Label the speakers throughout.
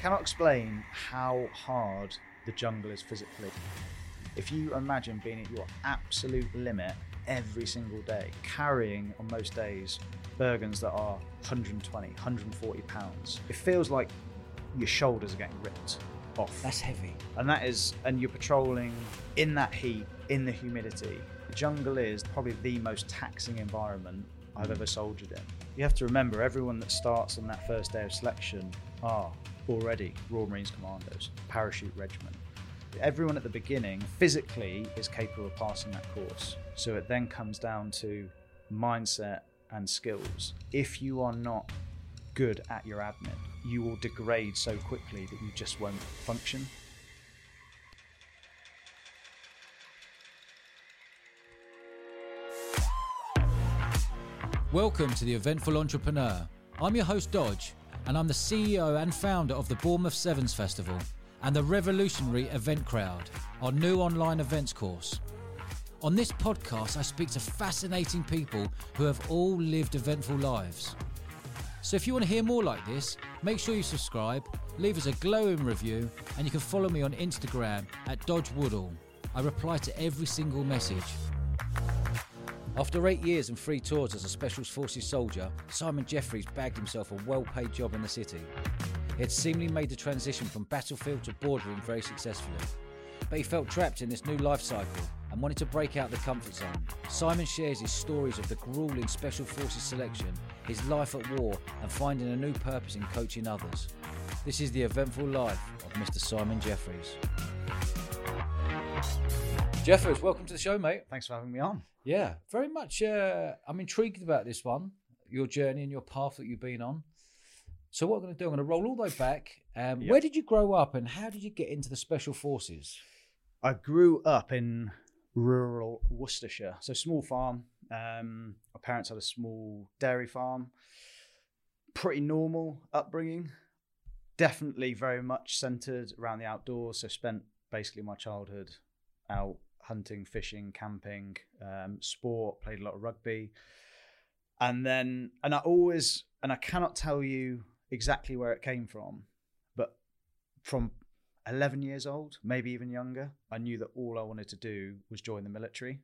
Speaker 1: cannot explain how hard the jungle is physically. If you imagine being at your absolute limit every single day, carrying on most days Bergens that are 120, 140 pounds, it feels like your shoulders are getting ripped off.
Speaker 2: That's heavy.
Speaker 1: and that is, and you're patrolling in that heat, in the humidity. The jungle is probably the most taxing environment I've mm. ever soldiered in. You have to remember, everyone that starts on that first day of selection are already Royal Marines Commandos, parachute regiment. Everyone at the beginning physically is capable of passing that course. So it then comes down to mindset and skills. If you are not good at your admin, you will degrade so quickly that you just won't function.
Speaker 3: Welcome to the Eventful Entrepreneur. I'm your host, Dodge, and I'm the CEO and founder of the Bournemouth Sevens Festival and the revolutionary Event Crowd, our new online events course. On this podcast, I speak to fascinating people who have all lived eventful lives. So if you want to hear more like this, make sure you subscribe, leave us a glowing review, and you can follow me on Instagram at Dodge Woodall. I reply to every single message. After eight years and three tours as a Special Forces soldier, Simon Jefferies bagged himself a well paid job in the city. He had seemingly made the transition from battlefield to boardroom very successfully. But he felt trapped in this new life cycle and wanted to break out the comfort zone. Simon shares his stories of the grueling Special Forces selection, his life at war, and finding a new purpose in coaching others. This is the eventful life of Mr. Simon Jefferies. Jefferies, welcome to the show, mate.
Speaker 1: Thanks for having me on.
Speaker 3: Yeah, very much. Uh, I'm intrigued about this one, your journey and your path that you've been on. So, what I'm going to do, I'm going to roll all the way back. Um,
Speaker 1: Yep.
Speaker 3: Where did you grow up, and how did you get into the special forces?
Speaker 1: I grew up in rural Worcestershire, so small farm. Um, my parents had a small dairy farm. Pretty normal upbringing. Definitely very much centered around the outdoors. So spent basically my childhood out hunting, fishing, camping, um, sport. Played a lot of rugby, and then and I always and I cannot tell you exactly where it came from, but from 11 years old, maybe even younger, I knew that all I wanted to do was join the military.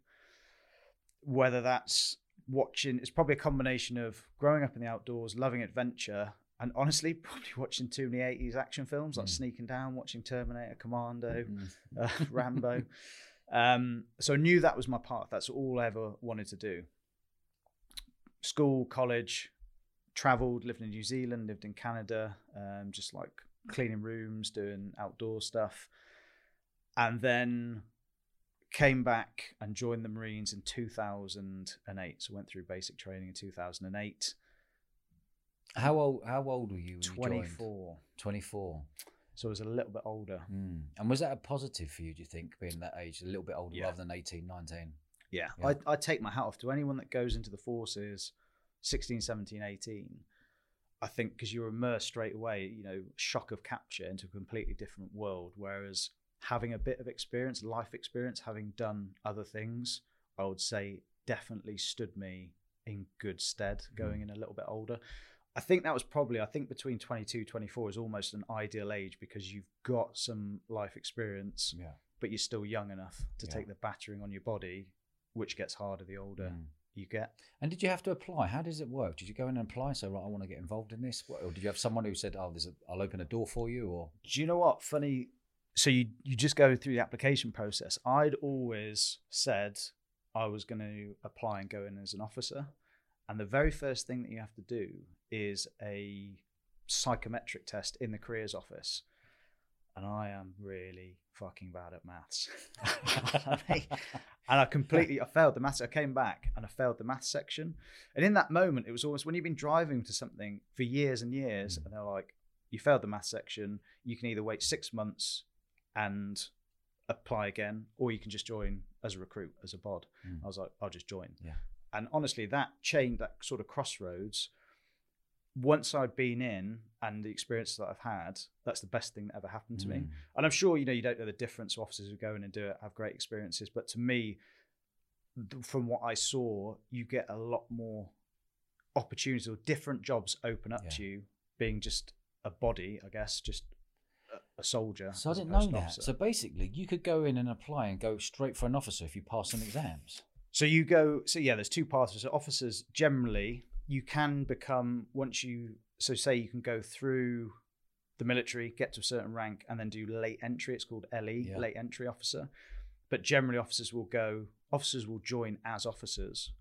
Speaker 1: Whether that's watching, it's probably a combination of growing up in the outdoors, loving adventure, and honestly, probably watching too many 80s action films like
Speaker 3: Mm.
Speaker 1: Sneaking Down, watching Terminator, Commando,
Speaker 3: Mm.
Speaker 1: uh, Rambo. Um, so I knew that was my path. That's all I ever wanted to do. School, college, traveled, lived in New Zealand, lived in Canada, um, just like cleaning rooms, doing outdoor stuff, and then came back and joined the Marines in 2008. So went through basic training in 2008.
Speaker 3: How old? How old were you? When You joined?
Speaker 1: 24.
Speaker 3: 24.
Speaker 1: So I was a little bit older.
Speaker 3: Mm. And was that a positive for you? Do you think being that age, a little bit older
Speaker 1: Yeah.
Speaker 3: rather than 18, 19?
Speaker 1: Yeah,
Speaker 3: Yeah.
Speaker 1: I, I take my hat off to anyone that goes into the forces 16, 17, 18. I think because you're immersed straight away, you know, shock of capture into a completely different world. Whereas having a bit of experience, life experience, having done other things, I would say definitely stood me in good stead going in a little bit older. I think that was probably, I think between 22, 24 is almost an ideal age because you've got some life experience
Speaker 3: Yeah.
Speaker 1: but you're still young enough to
Speaker 3: Yeah.
Speaker 1: take the battering on your body, which gets harder the older
Speaker 3: Mm.
Speaker 1: you get.
Speaker 3: And did you have to apply? How does it work? Did you go in and apply? So, right, I want to get involved in this, or did you have someone who said, "Oh, there's a, I'll open a door for you"? Or
Speaker 1: Do you know what? Funny. So you you just go through the application process. I'd always said I was going to apply and go in as an officer, and the very first thing that you have to do is a psychometric test in the careers office. And I am really fucking bad at maths. And I completely I failed the maths. I came back and I failed the maths section. And in that moment, it was almost when you've been driving to something for years and years, and they're like, "You failed the maths section. You can either wait six months and apply again, or you can just join as a recruit as a bod."
Speaker 3: Mm.
Speaker 1: I was like, "I'll just join."
Speaker 3: Yeah.
Speaker 1: And honestly, that chain, that sort of crossroads. Once I've been in and the experiences that I've had, that's the best thing that ever happened to me
Speaker 3: Mm.
Speaker 1: and I'm sure you know you don't know the difference. Officers who go in and do it have great experiences, but to me, from what I saw, you get a lot more opportunities or different jobs open up
Speaker 3: Yeah.
Speaker 1: to you. Being just a body, I guess, just a soldier.
Speaker 3: So I didn't know that.
Speaker 1: officer.
Speaker 3: So basically, you could go in and apply and go straight for an officer if you pass some exams.
Speaker 1: So you go. So yeah, there's two paths. So officers generally, you can become once you. So say you can go through the military, get to a certain rank, and then do late entry. It's called LE,
Speaker 3: Yeah.
Speaker 1: late entry officer. But generally, officers will go. Officers will join as officers,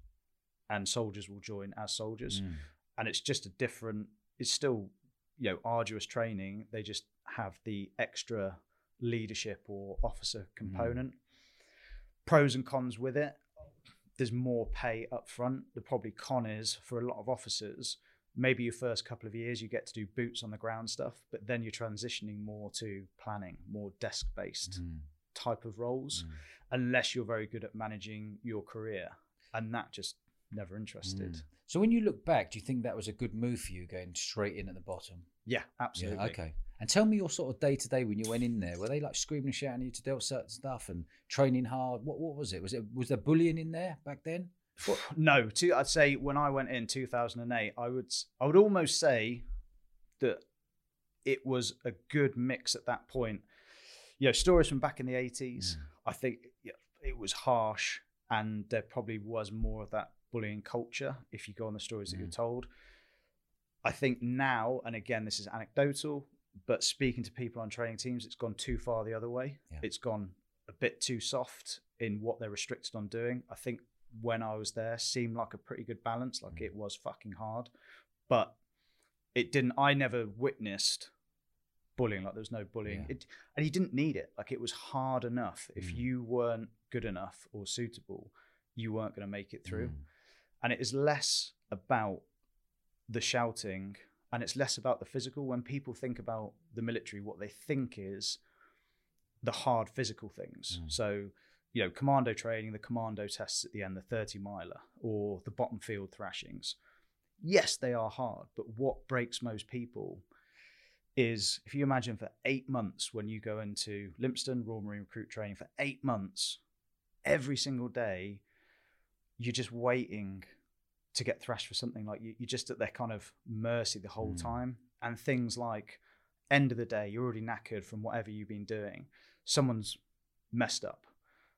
Speaker 1: and soldiers will join as soldiers.
Speaker 3: Mm.
Speaker 1: And it's just a different. It's still, you know, arduous training. They just have the extra leadership or officer component. Pros and cons with it there's more pay up front. The probably con is for a lot of officers, maybe your first couple of years you get to do boots on the ground stuff, but then you're transitioning more to planning, more desk based
Speaker 3: Mm.
Speaker 1: type of roles,
Speaker 3: Mm.
Speaker 1: unless you're very good at managing your career. And that just never interested.
Speaker 3: Mm. So when you look back, do you think that was a good move for you going straight in at the bottom?
Speaker 1: Yeah, absolutely.
Speaker 3: Yeah, okay. And tell me your sort of day to day when you went in there. Were they like screaming and shouting at you to do certain stuff and training hard? What what was it? Was it was there bullying in there back then?
Speaker 1: No, to, I'd say when I went in 2008, I would I would almost say that it was a good mix at that point. You know, stories from back in the 80s. Hmm. I think yeah, it was harsh, and there probably was more of that bullying culture if you go on the stories that you're hmm. told. I think now, and again, this is anecdotal, but speaking to people on training teams, it's gone too far the other way.
Speaker 3: Yeah.
Speaker 1: It's gone a bit too soft in what they're restricted on doing. I think when I was there seemed like a pretty good balance. Like it was fucking hard, but it didn't. I never witnessed bullying. Like there was no bullying,
Speaker 3: Yeah.
Speaker 1: it, and you didn't need it. Like it was hard enough. If
Speaker 3: Mm.
Speaker 1: you weren't good enough or suitable, you weren't going to make it through.
Speaker 3: Mm.
Speaker 1: And it is less about the shouting and it's less about the physical. When people think about the military, what they think is the hard physical things.
Speaker 3: Mm.
Speaker 1: So, you know, commando training, the commando tests at the end, the 30 miler, or the bottom field thrashings. Yes, they are hard, but what breaks most people is if you imagine for eight months when you go into Lympstone Royal Marine Recruit Training for eight months, every single day, you're just waiting to get thrashed for something like you, you're just at their kind of mercy the whole
Speaker 3: Mm.
Speaker 1: time. And things like end of the day, you're already knackered from whatever you've been doing. Someone's messed up.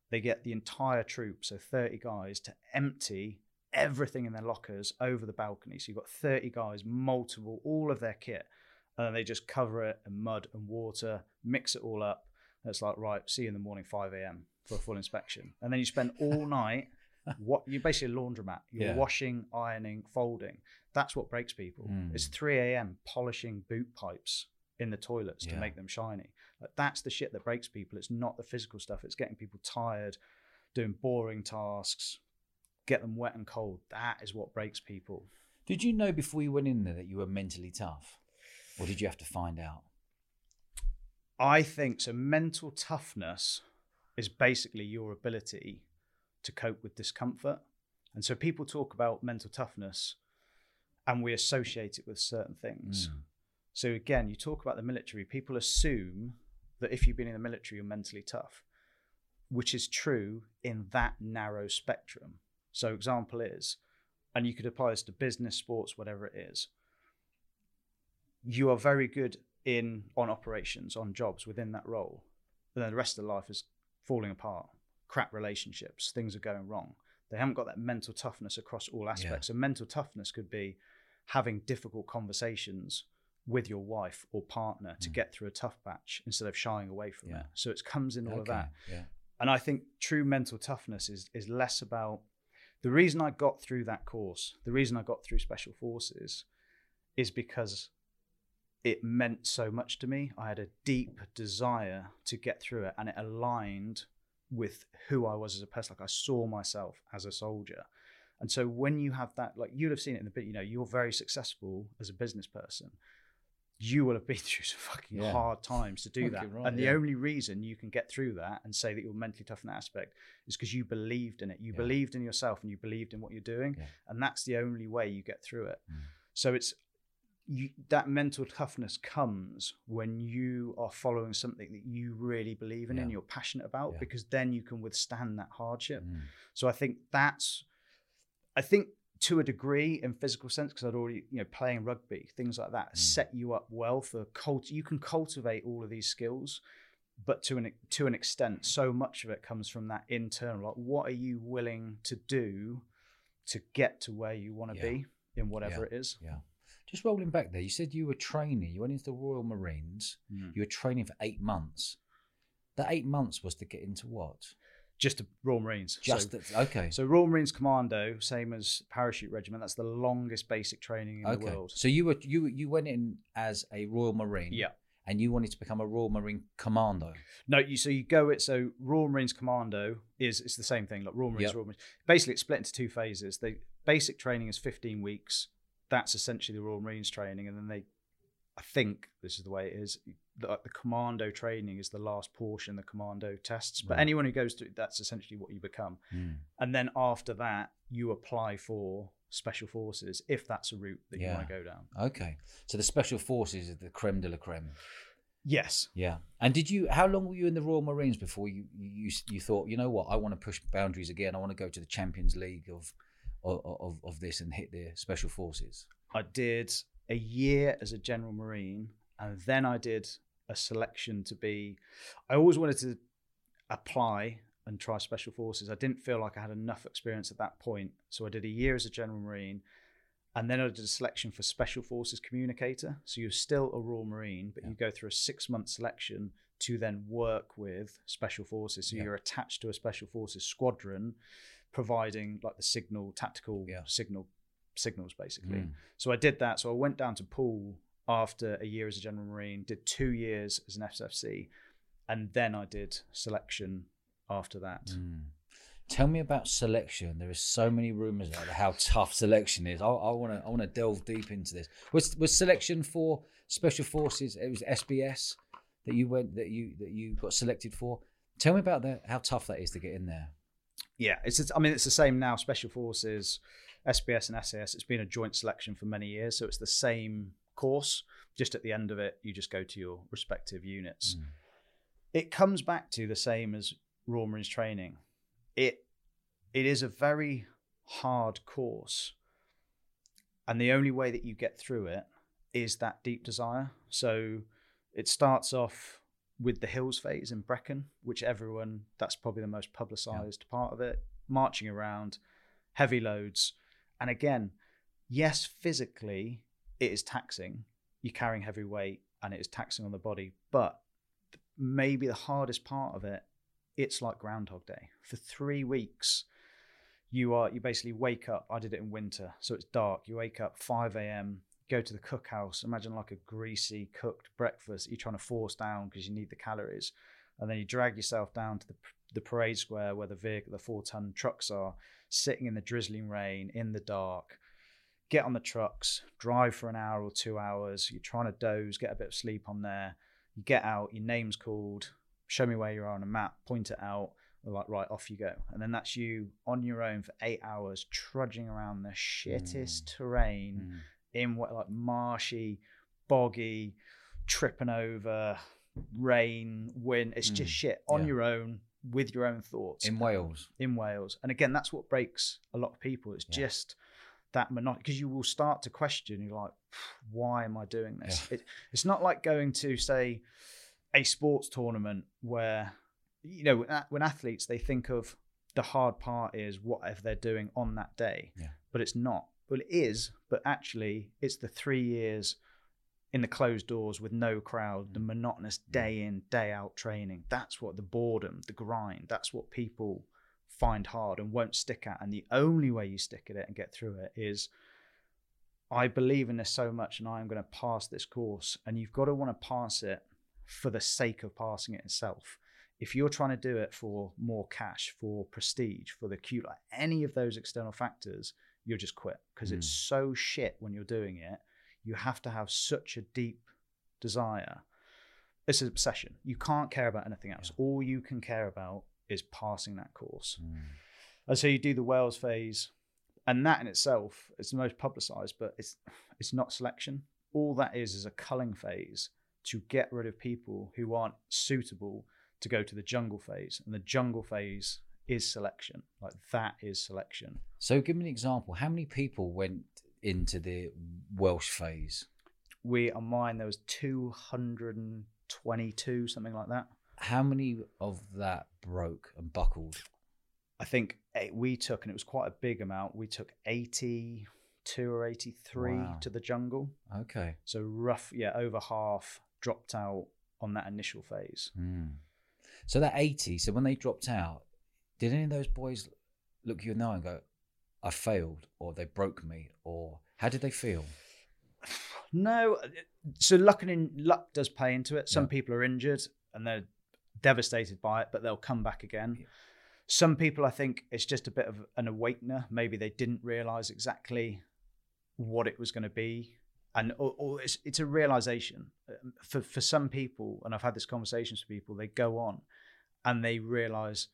Speaker 1: They get the entire troop, so 30 guys, to empty everything in their lockers over the balcony. So you've got 30 guys, multiple, all of their kit, and then they just cover it in mud and water, mix it all up. And it's like, right, see you in the morning, 5 a.m. for a full inspection. And then you spend all night, what you're basically a laundromat. You're
Speaker 3: Yeah.
Speaker 1: washing, ironing, folding. That's what breaks people.
Speaker 3: Mm.
Speaker 1: It's 3 a.m. polishing boot pipes in the toilets to make them shiny. Like that's the shit that breaks people. It's not the physical stuff. It's getting people tired, doing boring tasks, get them wet and cold. That is what breaks people.
Speaker 3: Did you know before you went in there that you were mentally tough, or did you have to find out?
Speaker 1: I think so. Mental toughness is basically your ability to cope with discomfort. And so people talk about mental toughness and we associate it with certain things.
Speaker 3: Mm.
Speaker 1: So again, you talk about the military, people assume that if you've been in the military, you're mentally tough, which is true in that narrow spectrum. So example is, and you could apply this to business, sports, whatever it is. You are very good in on operations, on jobs within that role. But then the rest of the life is falling apart, crap relationships, things are going wrong. They haven't got that mental toughness across all aspects. So mental toughness could be having difficult conversations with your wife or partner to
Speaker 3: Mm.
Speaker 1: get through a tough patch instead of shying away from
Speaker 3: Yeah.
Speaker 1: it. So it comes in all of that.
Speaker 3: Yeah.
Speaker 1: And I think true mental toughness is is less about the reason I got through that course, the reason I got through special forces is because it meant so much to me. I had a deep desire to get through it and it aligned with who I was as a person. Like I saw myself as a soldier. And so when you have that, like you'd have seen it in the bit, you know, you're very successful as a business person. You will have been through some fucking
Speaker 3: Yeah.
Speaker 1: hard times to do that.
Speaker 3: Right,
Speaker 1: and the
Speaker 3: yeah.
Speaker 1: only reason you can get through that and say that you're mentally tough in that aspect is because you believed in it. You
Speaker 3: Yeah.
Speaker 1: believed in yourself and you believed in what you're doing. And that's the only way you get through it.
Speaker 3: Mm.
Speaker 1: So it's you, that mental toughness comes when you are following something that you really believe in and you're passionate about
Speaker 3: Yeah.
Speaker 1: because then you can withstand that hardship.
Speaker 3: Mm.
Speaker 1: So I think that's I think to a degree in physical sense because I'd already you know playing rugby things like that
Speaker 3: Mm.
Speaker 1: set you up well for cult you can cultivate all of these skills but to an to an extent so much of it comes from that internal like what are you willing to do to get to where you want to
Speaker 3: Yeah.
Speaker 1: be in whatever
Speaker 3: Yeah.
Speaker 1: it is
Speaker 3: Yeah. Just rolling back there, you said you were training. You went into the Royal Marines.
Speaker 1: Mm.
Speaker 3: You were training for eight months. That eight months was to get into what?
Speaker 1: just the Royal Marines
Speaker 3: Just
Speaker 1: so,
Speaker 3: that- okay.
Speaker 1: so Royal Marines Commando same as parachute regiment that's the longest basic training in the world
Speaker 3: So you were you you went in as a Royal Marine.
Speaker 1: yeah
Speaker 3: And you wanted to become a Royal Marine Commando.
Speaker 1: No, you so you go it. So Royal Marines Commando is it's the same thing. Like Royal Marines,
Speaker 3: Yep.
Speaker 1: Royal Marines. Basically, it's split into two phases. The basic training is 15 weeks. That's essentially the Royal Marines training, and then they, I think this is the way it is. The, the Commando training is the last portion, the Commando tests. But
Speaker 3: Right.
Speaker 1: anyone who goes through that's essentially what you become. Hmm. And then after that, you apply for Special Forces if that's a route that you want to go down.
Speaker 3: Okay. So the Special Forces is the creme de la creme.
Speaker 1: Yes.
Speaker 3: Yeah. And did you? How long were you in the Royal Marines before you you you thought you know what I want to push boundaries again? I want to go to the Champions League of of of, of this and hit the Special Forces.
Speaker 1: I did a year as a general marine, and then I did a selection to be. I always wanted to apply and try special forces. I didn't feel like I had enough experience at that point, so I did a year as a general marine, and then I did a selection for special forces communicator. So you're still a Royal Marine, but
Speaker 3: Yeah.
Speaker 1: you go through a six month selection to then work with special forces. So
Speaker 3: Yeah.
Speaker 1: you're attached to a special forces squadron, providing like the signal, tactical
Speaker 3: Yeah.
Speaker 1: signal signals basically.
Speaker 3: Mm.
Speaker 1: So I did that. So I went down to Poole after a year as a general marine, did two years as an SFC, and then I did selection after that.
Speaker 3: Mm. Tell me about selection. There are so many rumors about how tough selection is. I want to I want to delve deep into this. Was was selection for Special Forces? It was SBS that you went that you that you got selected for. Tell me about that. How tough that is to get in there.
Speaker 1: Yeah, it's. it's- I mean, it's the same now. Special Forces, SBS, and SAS. It's been a joint selection for many years, so it's the same course. Just at the end of it, you just go to your respective units.
Speaker 3: Mm.
Speaker 1: It comes back to the same as Royal Marines training. It it is a very hard course, and the only way that you get through it is that deep desire. So it starts off with the hills phase in Brecon, which everyone that's probably the most publicized part of it. Marching around, heavy loads, and again, yes, physically it is taxing. You're carrying heavy weight, and it is taxing on the body. But maybe the hardest part of it, it's like Groundhog Day. For three weeks, you are you basically wake up. I did it in winter, so it's dark. You wake up 5 a.m go to the cookhouse. Imagine like a greasy cooked breakfast you're trying to force down because you need the calories, and then you drag yourself down to the the parade square where the vehicle, the four ton trucks are, sitting in the drizzling rain in the dark. Get on the trucks, drive for an hour or two hours. You're trying to doze, get a bit of sleep on there. You get out, your name's called. Show me where you are on a map. Point it out. They're like right off you go, and then that's you on your own for eight hours, trudging around the shittest terrain
Speaker 3: Mm.
Speaker 1: In what like marshy, boggy, tripping over, rain, wind. It's just
Speaker 3: Mm,
Speaker 1: shit on
Speaker 3: yeah.
Speaker 1: your own with your own thoughts
Speaker 3: In Wales.
Speaker 1: in Wales. And again, that's what breaks a lot of people. It's
Speaker 3: Yeah.
Speaker 1: just that monotony because you will start to question. You're like, why am I doing this? It, it's not like going to say a sports tournament where you know when, when athletes they think of the hard part is whatever they're doing on that day,
Speaker 3: Yeah.
Speaker 1: but it's not. Well, it is, but actually, it's the three years in the closed doors with no crowd, the mm. monotonous day in, day out training. That's what the boredom, the grind, that's what people find hard and won't stick at. And the only way you stick at it and get through it is I believe in this so much and I'm going to pass this course. And you've got to want to pass it for the sake of passing it itself. If you're trying to do it for more cash, for prestige, for the cute, like any of those external factors, you'll just quit because it's so shit when you're doing it. You have to have such a deep desire. It's an obsession. You can't care about anything else. All you can care about is passing that course.
Speaker 3: Mm.
Speaker 1: And so you do the Wales phase, and that in itself is the most publicised, but it's it's not selection. All that is is a culling phase to get rid of people who aren't suitable to go to the jungle phase. And the jungle phase is selection. Like that is selection.
Speaker 3: So give me an example. How many people went into the Welsh phase?
Speaker 1: We on mine there was two hundred and twenty-two, something like that.
Speaker 3: How many of that broke and buckled?
Speaker 1: I think eh, we took, and it was quite a big amount. We took eighty-two or eighty-three
Speaker 3: Wow.
Speaker 1: to the jungle.
Speaker 3: Okay.
Speaker 1: So rough, yeah, over half dropped out on that initial phase.
Speaker 3: Mm. So that 80, so when they dropped out, did any of those boys look you in the eye and go, I failed, or they broke me, or how did they feel?
Speaker 1: No, so luck and in, luck does play into it. Some
Speaker 3: Yeah.
Speaker 1: people are injured and they're devastated by it, but they'll come back again.
Speaker 3: Yeah.
Speaker 1: Some people, I think, it's just a bit of an awakener. Maybe they didn't realize exactly what it was going to be, and or, or it's it's a realization Um, for for some people. And I've had this conversations with people. They go on, and they realize,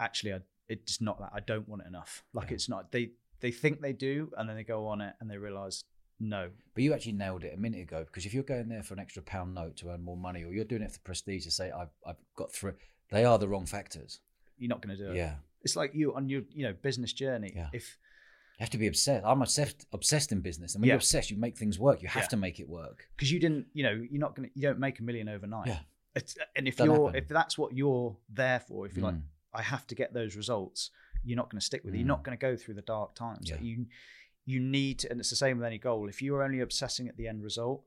Speaker 1: actually, I, it's not that. I don't want it enough. Like
Speaker 3: Yeah.
Speaker 1: it's not. They they think they do, and then they go on it, and they realize, no,
Speaker 3: But you actually nailed it a minute ago because if you're going there for an extra pound note to earn more money, or you're doing it for prestige to say, I've, I've got through, they are the wrong factors.
Speaker 1: you're not going to do it.
Speaker 3: Yeah.
Speaker 1: It's like you on your you know business journey.
Speaker 3: Yeah.
Speaker 1: If
Speaker 3: You have to be obsessed. I'm obsessed, obsessed in business. And when
Speaker 1: Yeah.
Speaker 3: you're obsessed, you make things work. You have
Speaker 1: Yeah.
Speaker 3: to make it work.
Speaker 1: because you didn't you know you're not going to you don't make a million overnight.
Speaker 3: Yeah.
Speaker 1: It's, and if
Speaker 3: Doesn't
Speaker 1: you're
Speaker 3: happen.
Speaker 1: if that's what you're there for, if you're like
Speaker 3: Mm.
Speaker 1: I have to get those results, you're not going to stick with it. You're
Speaker 3: Mm.
Speaker 1: not going to go through the dark times. Like you you need to, and it's the same with any goal. If you're only obsessing at the end result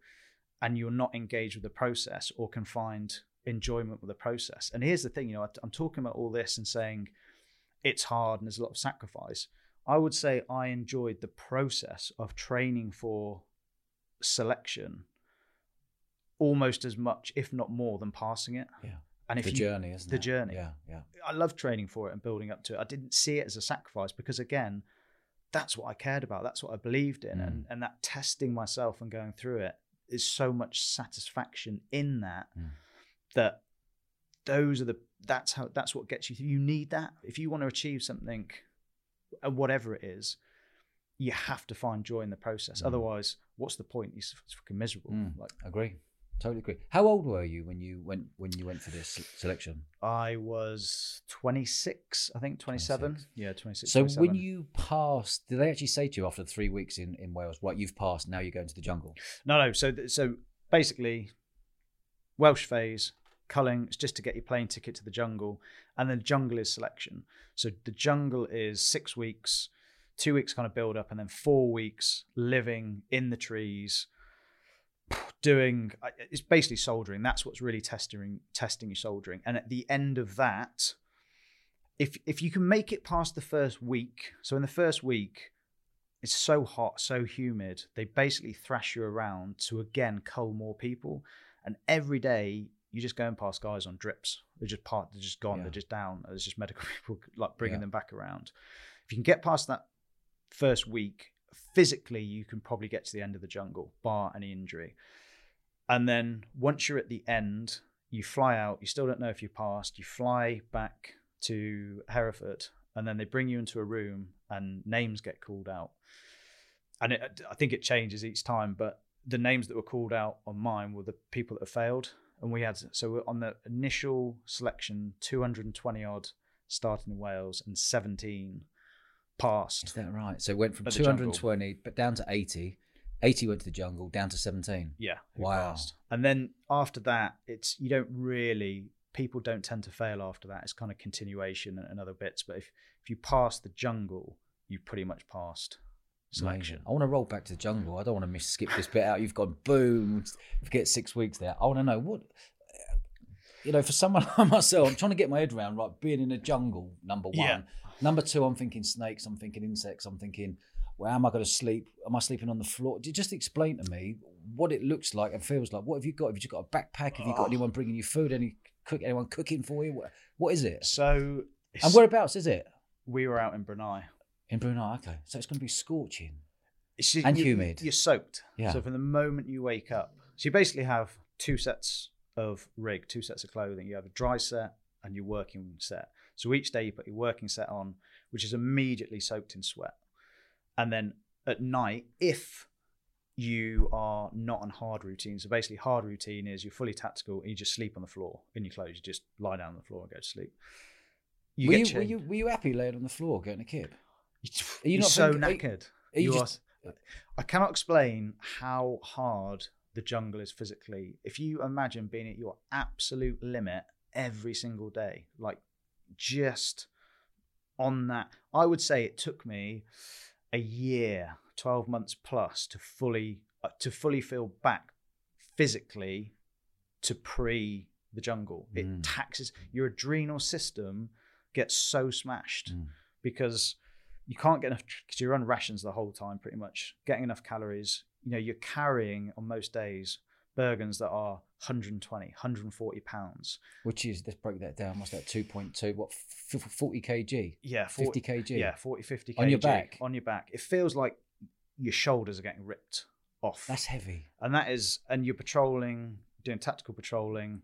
Speaker 1: and you're not engaged with the process or can find enjoyment with the process. And here's the thing, you know, I'm talking about all this and saying it's hard and there's a lot of sacrifice. I would say I enjoyed the process of training for selection almost as much, if not more, than passing it.
Speaker 3: Yeah.
Speaker 1: And if
Speaker 3: the
Speaker 1: you,
Speaker 3: journey, isn't
Speaker 1: the
Speaker 3: it?
Speaker 1: journey.
Speaker 3: Yeah. Yeah.
Speaker 1: I love training for it and building up to it. I didn't see it as a sacrifice because again, that's what I cared about. That's what I believed in. And and that testing myself and going through it is so much satisfaction in that
Speaker 3: Mm.
Speaker 1: that those are the that's how that's what gets you through. You need that. If you want to achieve something uh, whatever it is, you have to find joy in the process.
Speaker 3: Mm.
Speaker 1: Otherwise, what's the point? It's, it's fucking miserable.
Speaker 3: Mm.
Speaker 1: Like
Speaker 3: Agree. Totally agree. How old were you when you went when you went for this selection?
Speaker 1: I was 26, I think 27.
Speaker 3: 26.
Speaker 1: Yeah, 26.
Speaker 3: So
Speaker 1: 27.
Speaker 3: when you passed, did they actually say to you after three weeks in, in Wales, right, you've passed, now you're going to the jungle?
Speaker 1: No, no. So, so basically, Welsh phase, culling, it's just to get your plane ticket to the jungle, and then jungle is selection. So the jungle is six weeks, two weeks kind of build up, and then four weeks living in the trees, doing. Uh, it's basically soldering. That's what's really testing testing your soldering. And at the end of that, if if you can make it past the first week, so in the first week, it's so hot, so humid. They basically thrash you around to again cull more people, and every day you're just going past guys on drips. They're just part. They're just gone.
Speaker 3: Yeah.
Speaker 1: They're just down. There's just medical people like bringing
Speaker 3: Yeah.
Speaker 1: them back around. If you can get past that first week, physically you can probably get to the end of the jungle, bar any injury. And then once you're at the end, you fly out. You still don't know if you passed. You fly back to Hereford, and then they bring you into a room, and names get called out. And it, I think it changes each time, but the names that were called out on mine were the people that have failed. And we had so on the initial selection, 220 odd starting in Wales, and 17
Speaker 3: Is
Speaker 1: passed.
Speaker 3: that right? So it went from
Speaker 1: At the jungle.
Speaker 3: 220 but down to 80. 80 went to the jungle, down to 17.
Speaker 1: Yeah. who
Speaker 3: Wow.
Speaker 1: passed. And then after that, it's you don't really people don't tend to fail after that. It's kind of continuation and, and other bits. But if if you pass the jungle, you pretty much passed selection.
Speaker 3: Amazing. I want to roll back to the jungle. I don't want to miss skip this bit out. You've gone boom, forget six weeks there. I want to know what, you know, for someone like myself, I'm trying to get my head around, right? Being in a jungle, number one.
Speaker 1: Yeah.
Speaker 3: Number two, I'm thinking snakes, I'm thinking insects, I'm thinking, where am I going to sleep? Am I sleeping on the floor? Ju- Just explain to me what it looks like and feels like. What have you got? Have you just got a backpack? Have you got
Speaker 1: Oh.
Speaker 3: anyone bringing you food? Any cook? Anyone cooking for you? What, what is it?
Speaker 1: So
Speaker 3: And whereabouts is it?
Speaker 1: we were out in Brunei.
Speaker 3: In Brunei. Okay, so it's going to be scorching.
Speaker 1: It's
Speaker 3: And
Speaker 1: you-
Speaker 3: humid.
Speaker 1: You're soaked.
Speaker 3: Yeah.
Speaker 1: So from the moment you wake up, so you basically have two sets of rig, two sets of clothing. You have a dry set and your working set. So each day you put your working set on, which is immediately soaked in sweat. And then at night, if you are not on hard routine, so basically hard routine is you're fully tactical and you just sleep on the floor in your clothes. You just lie down on the floor and go to sleep. You
Speaker 3: were, you, were you were you happy laying on the floor getting a kip?
Speaker 1: Are
Speaker 3: you
Speaker 1: you
Speaker 3: not
Speaker 1: so
Speaker 3: think- are you-
Speaker 1: knackered?
Speaker 3: Are you
Speaker 1: You
Speaker 3: just-
Speaker 1: are- I cannot explain how hard the jungle is physically. If you imagine being at your absolute limit every single day, like just on that, I would say it took me a year, twelve months plus, to fully uh, to fully feel back physically to pre the jungle. It
Speaker 3: Mm.
Speaker 1: taxes your adrenal system gets so smashed
Speaker 3: Mm.
Speaker 1: because you can't get enough because you're on rations the whole time pretty much getting enough calories you know you're carrying on most days bergens that are 120 140 pounds
Speaker 3: Which is let's break that down. What's that? Two point two. What? Forty kg.
Speaker 1: yeah
Speaker 3: 50 kg.
Speaker 1: yeah 40 50
Speaker 3: On your
Speaker 1: kg
Speaker 3: back?
Speaker 1: on your back it feels like your shoulders are getting ripped off
Speaker 3: That's heavy.
Speaker 1: and that is and you're patrolling doing tactical patrolling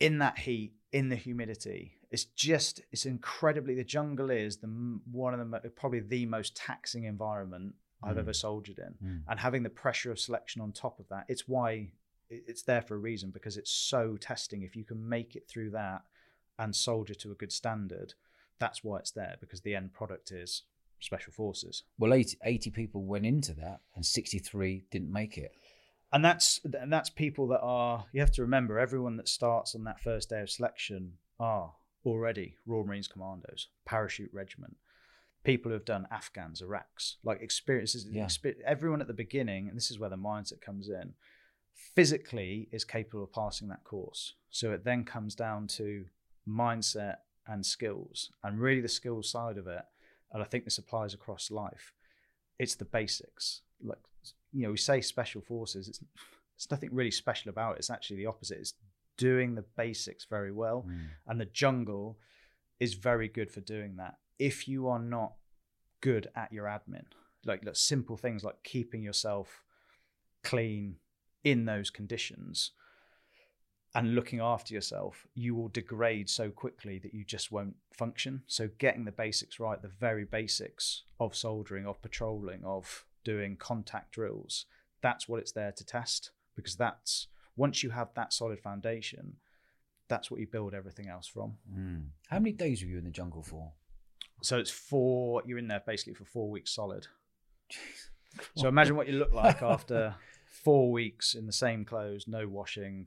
Speaker 1: in that heat in the humidity it's just it's incredibly the jungle is the one of the probably the most taxing environment i've
Speaker 3: Mm.
Speaker 1: ever soldiered in
Speaker 3: Mm.
Speaker 1: and having the pressure of selection on top of that it's why it's there for a reason because it's so testing if you can make it through that and soldier to a good standard that's why it's there because the end product is special forces
Speaker 3: Well, 80, 80 people went into that, and sixty-three didn't make it.
Speaker 1: and that's and that's people that are you have to remember everyone that starts on that first day of selection are already Royal Marines commandos, parachute regiment, people who have done Afghans, Iraqs, like experiences.
Speaker 3: Yeah.
Speaker 1: expe- everyone at the beginning, and this is where the mindset comes in, physically is capable of passing that course. So it then comes down to mindset and skills, and really the skills side of it. And I think this applies across life. It's the basics. Like you know, we say special forces. It's it's nothing really special about it. It's actually the opposite. It's doing the basics very well
Speaker 3: Mm.
Speaker 1: and the jungle is very good for doing that if you are not good at your admin like, like simple things like keeping yourself clean in those conditions and looking after yourself you will degrade so quickly that you just won't function so getting the basics right the very basics of soldering, of patrolling of doing contact drills that's what it's there to test because that's once you have that solid foundation that's what you build everything else from
Speaker 3: Mm. How many days were you in the jungle for?
Speaker 1: So it's four you're in there basically for four weeks solid so imagine what you look like after four weeks in the same clothes no washing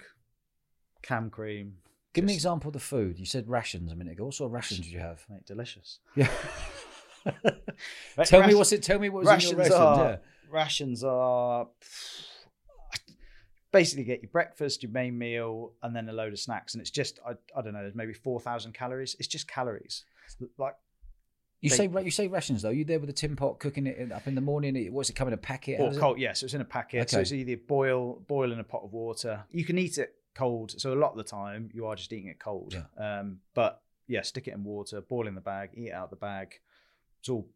Speaker 1: cam cream
Speaker 3: Give me an example of the food. You said rations a minute ago. What sort of rations did you have?
Speaker 1: mate delicious
Speaker 3: Yeah. tell me what's it. Tell me what was in your rations.
Speaker 1: are
Speaker 3: yeah.
Speaker 1: rations are basically get your breakfast, your main meal, and then a load of snacks. And it's just I, I don't know, there's maybe four thousand calories. It's just calories. Like
Speaker 3: You
Speaker 1: They-
Speaker 3: say you say rations though. You there with a tin pot cooking it up in the morning? It- What's it coming in a packet?
Speaker 1: Or cold, yeah. So it's in a packet. So it's either boil boil in a pot of water. You can eat it cold. So a lot of the time you are just eating it cold. Um, but yeah, stick it in water, boil in the bag, eat it out the bag. It's all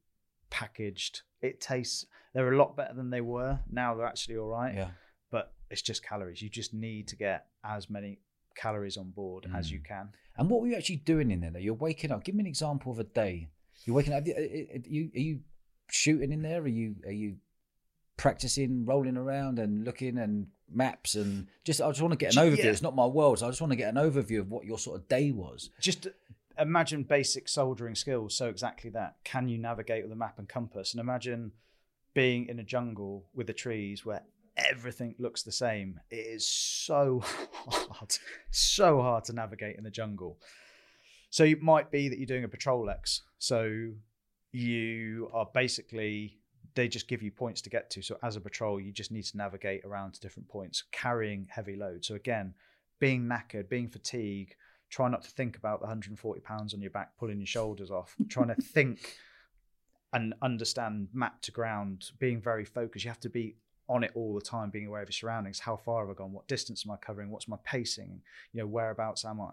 Speaker 1: packaged. It tastes. They're a lot better than they were. Now they're actually all right.
Speaker 3: Yeah.
Speaker 1: but it's just calories. You just need to get as many calories on board as
Speaker 3: Mm.
Speaker 1: you can.
Speaker 3: And what were you actually doing in there? Though you're waking up. Give me an example of a day. You're waking up. Are you, are you shooting in there? Are you are you practicing rolling around and looking and maps and just? I just want to get an overview.
Speaker 1: yeah.
Speaker 3: It's not my world, so I just want to get an overview of what your sort of day was.
Speaker 1: Just imagine basic soldering skills. So exactly that. Can you navigate with a map and compass? And imagine being in a jungle with the trees where everything looks the same. It is so hard, so hard to navigate in the jungle. So it might be that you're doing a patrol X. So you are basically they just give you points to get to. So as a patrol, you just need to navigate around to different points, carrying heavy loads. So again, being knackered, being fatigued, try not to think about the 140 pounds on your back, pulling your shoulders off, trying to think and understand map to ground, being very focused. You have to be on it all the time, being aware of your surroundings. How far have I gone? What distance am I covering? What's my pacing? You know, whereabouts am I?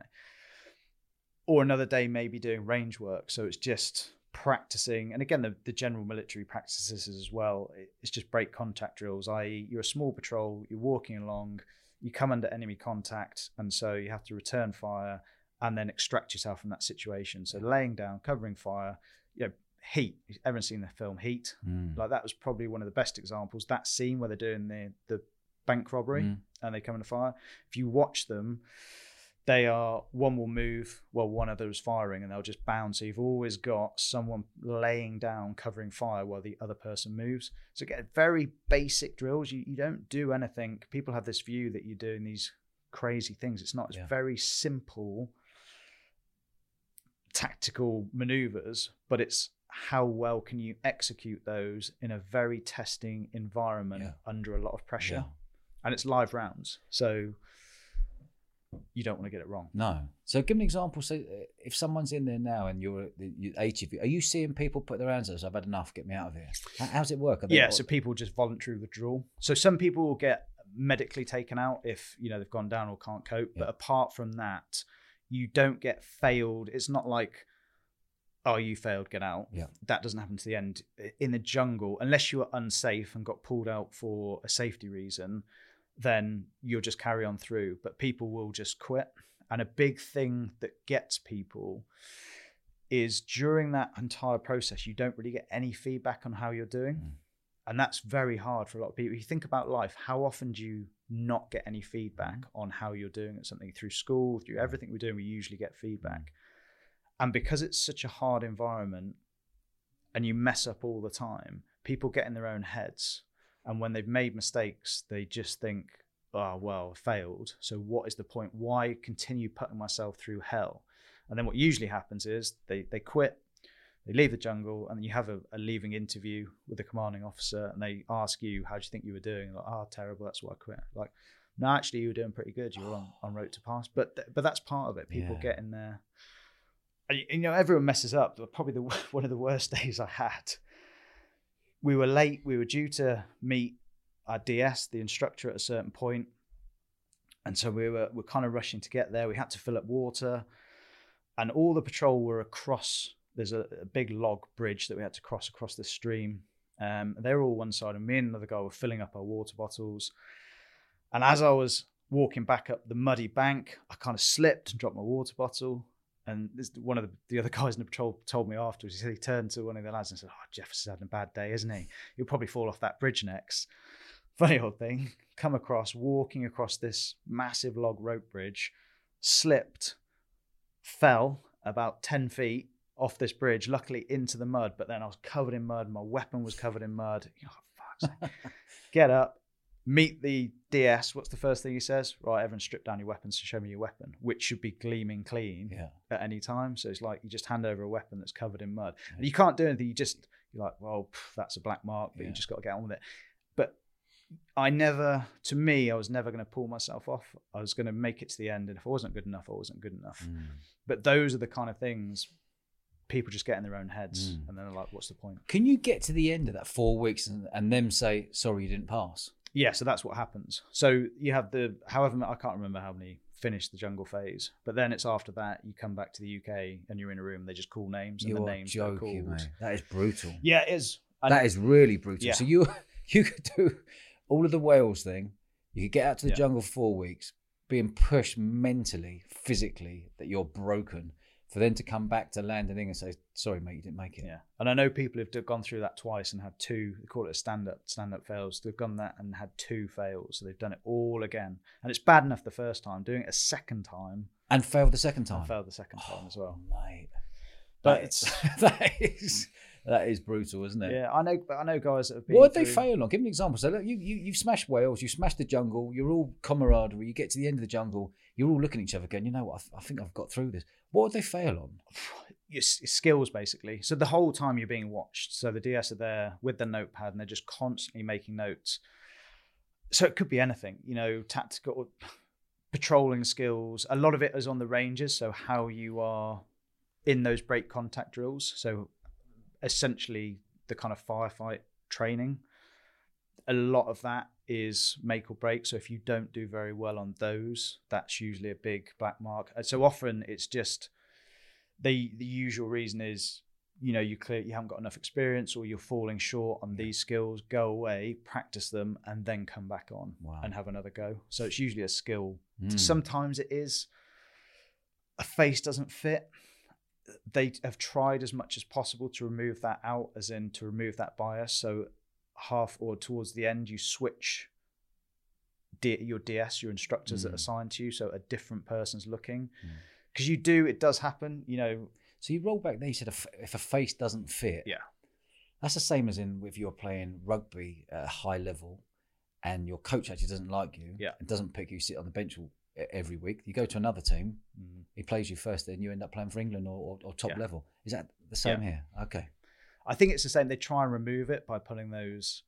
Speaker 1: Or another day, maybe doing range work. So it's just practicing. And again, the, the general military practices as well. It's just break contact drills, i.e., you're a small patrol, you're walking along, you come under enemy contact, and so you have to return fire and then extract yourself from that situation. So laying down, covering fire, you know, heat. Everyone's seen the film Heat.
Speaker 3: Mm.
Speaker 1: Like that was probably one of the best examples. That scene where they're doing the the bank robbery
Speaker 3: Mm.
Speaker 1: and they come into fire. If you watch them, they are one will move while one other is firing and they'll just bounce. So you've always got someone laying down covering fire while the other person moves. So get very basic drills. You you don't do anything. People have this view that you're doing these crazy things. It's not. It's
Speaker 3: Yeah.
Speaker 1: very simple tactical maneuvers, but it's how well can you execute those in a very testing environment
Speaker 3: Yeah.
Speaker 1: under a lot of pressure.
Speaker 3: Yeah.
Speaker 1: And it's live rounds. So you don't want to get it wrong.
Speaker 3: No. So give an example. So uh, if someone's in there now and you're, you eight of you, are you seeing people put their hands up? I've had enough. Get me out of here. How, how's it work?
Speaker 1: Yeah, so people just voluntary withdrawal. So some people will get medically taken out if you know they've gone down or can't cope.
Speaker 3: Yeah.
Speaker 1: But apart from that, you don't get failed. It's not like, oh, you failed, get out.
Speaker 3: Yeah.
Speaker 1: That doesn't happen to the end. In the jungle, unless you are unsafe and got pulled out for a safety reason, then you'll just carry on through. But people will just quit. And a big thing that gets people is during that entire process, you don't really get any feedback on how you're doing.
Speaker 3: Mm.
Speaker 1: And that's very hard for a lot of people. If you think about life, how often do you not get any feedback
Speaker 3: Mm-hmm.
Speaker 1: on how you're doing at something through school, through everything we're doing? We usually get feedback. And because it's such a hard environment and you mess up all the time, people get in their own heads. And when they've made mistakes, they just think, oh, well, I failed. So what is the point? Why continue putting myself through hell? And then what usually happens is they, they quit, they leave the jungle, and you have a, a leaving interview with the commanding officer, and they ask you, how do you think you were doing? Like, oh, terrible, that's why I quit. Like, no, actually, you were doing pretty good. You were on, on road to pass. But th- but that's part of it. People
Speaker 3: Yeah.
Speaker 1: get in there. And, you know, everyone messes up. But Probably the one of the worst days I had. We were late. We were due to meet our DS, the instructor, at a certain point, and so we were we're kind of rushing to get there. We had to fill up water, and all the patrol were across. There's a, a big log bridge that we had to cross across the stream. Um, they were all one side, and me and another guy were filling up our water bottles. And as I was walking back up the muddy bank, I kind of slipped and dropped my water bottle. And this, one of the, the other guys in the patrol told me afterwards. He said he turned to one of the lads and said, "Oh, Jefferson's having a bad day, isn't he? He'll probably fall off that bridge next." Funny old thing. Come across, walking across this massive log rope bridge, slipped, fell about ten feet off this bridge. Luckily into the mud, but then I was covered in mud. My weapon was covered in mud. Oh, sake. Get up, meet the DS. What's the first thing he says? Right, everyone strip down your weapons to show me your weapon, which should be gleaming clean
Speaker 3: Yeah.
Speaker 1: at any time. So it's like you just hand over a weapon that's covered in mud, and you can't do anything. You just you're like, well, pff, that's a black mark, but
Speaker 3: Yeah.
Speaker 1: you just got to get on with it. But I never, to me, I was never going to pull myself off. I was going to make it to the end, and if I wasn't good enough, I wasn't good enough.
Speaker 3: Mm.
Speaker 1: But those are the kind of things people just get in their own heads,
Speaker 3: Mm.
Speaker 1: and then they're like, what's the point?
Speaker 3: Can you get to the end of that four weeks and, and them say, sorry, you didn't pass?
Speaker 1: Yeah, so that's what happens. So you have the however I can't remember how many finished the jungle phase, but then it's after that you come back to the UK and you're in a room. They just call names and
Speaker 3: You
Speaker 1: the
Speaker 3: are
Speaker 1: names that are
Speaker 3: joking,
Speaker 1: called.
Speaker 3: mate. That is brutal.
Speaker 1: Yeah, it is. And
Speaker 3: that is really brutal.
Speaker 1: Yeah.
Speaker 3: So you you could do all of the Wales thing. You could get out to the
Speaker 1: Yeah.
Speaker 3: jungle for four weeks, being pushed mentally, physically that you're broken, for them to come back to land in England and say, "Sorry, mate, you didn't make it."
Speaker 1: yeah, and I know people have gone through that twice and had two. They call it a stand up, stand up fails. They've done that and had two fails, so they've done it all again. And it's bad enough the first time. Doing it a second time,
Speaker 3: And failed the second time.
Speaker 1: and failed the second time as well.
Speaker 3: Oh, mate.
Speaker 1: But
Speaker 3: That is, that is that is brutal, isn't it?
Speaker 1: Yeah, I know. But I know guys that have been.
Speaker 3: What did they
Speaker 1: through-
Speaker 3: fail on? Give me an example. So look, you, you you've smashed Wales, you smashed the jungle, you're all camaraderie. You get to the end of the jungle, you're all looking at each other, going, "You know what? I, th- I think I've got through this." What did they fail on?
Speaker 1: your s- skills basically. So the whole time you're being watched. So the DS are there with the notepad and they're just constantly making notes. So it could be anything, you know, tactical patrolling skills. A lot of it is on the ranges. So how you are in those break contact drills. So essentially the kind of firefight training. A lot of that is make or break. So if you don't do very well on those, that's usually a big black mark. And so often it's just the the usual reason is you know you clear you haven't got enough experience or you're falling short on these skills go away practice them and then come back on
Speaker 3: Wow.
Speaker 1: and have another go so it's usually a skill
Speaker 3: Mm.
Speaker 1: sometimes it is a face doesn't fit they have tried as much as possible to remove that out as in to remove that bias so half or towards the end you switch D- your DS, your instructors that
Speaker 3: Mm.
Speaker 1: are assigned to you, so a different person's looking.
Speaker 3: Mm.
Speaker 1: Because you do, it does happen. You know,
Speaker 3: So you roll back there. You said if, if a face doesn't fit,
Speaker 1: Yeah.
Speaker 3: that's the same as in if you're playing rugby at a high level, and your coach actually doesn't like you,
Speaker 1: Yeah.
Speaker 3: and doesn't pick you, sit on the bench all- every week. You go to another team,
Speaker 1: Mm.
Speaker 3: he plays you first, then you end up playing for England or, or, or top
Speaker 1: Yeah.
Speaker 3: level. Is that the same here? Okay.
Speaker 1: I think it's the same. They try and remove it by putting those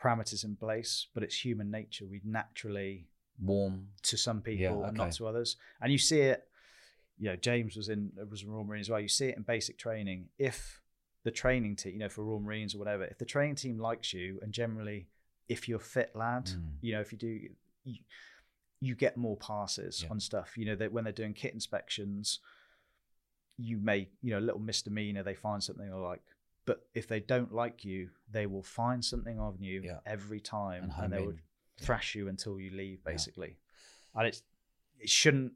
Speaker 1: parameters in place, but it's human nature. We naturally,
Speaker 3: Warm.
Speaker 1: to some people,
Speaker 3: Yeah,
Speaker 1: and not to others. And you see it. You know, James was in was in Royal Marine as well. You see it in basic training. If the training team, you know, for Royal Marines or whatever, if the training team likes you, and generally, if you're fit lad,
Speaker 3: Mm.
Speaker 1: you know, if you do, you, you get more passes
Speaker 3: Yeah.
Speaker 1: on stuff. You know, that when they're doing kit inspections, you may, you know, a little misdemeanor, they find something or like. But if they don't like you, they will find something on you
Speaker 3: Yeah.
Speaker 1: every time,
Speaker 3: And
Speaker 1: and, they
Speaker 3: in.
Speaker 1: would thrash you until you leave,
Speaker 3: Yeah.
Speaker 1: basically. And it's it shouldn't.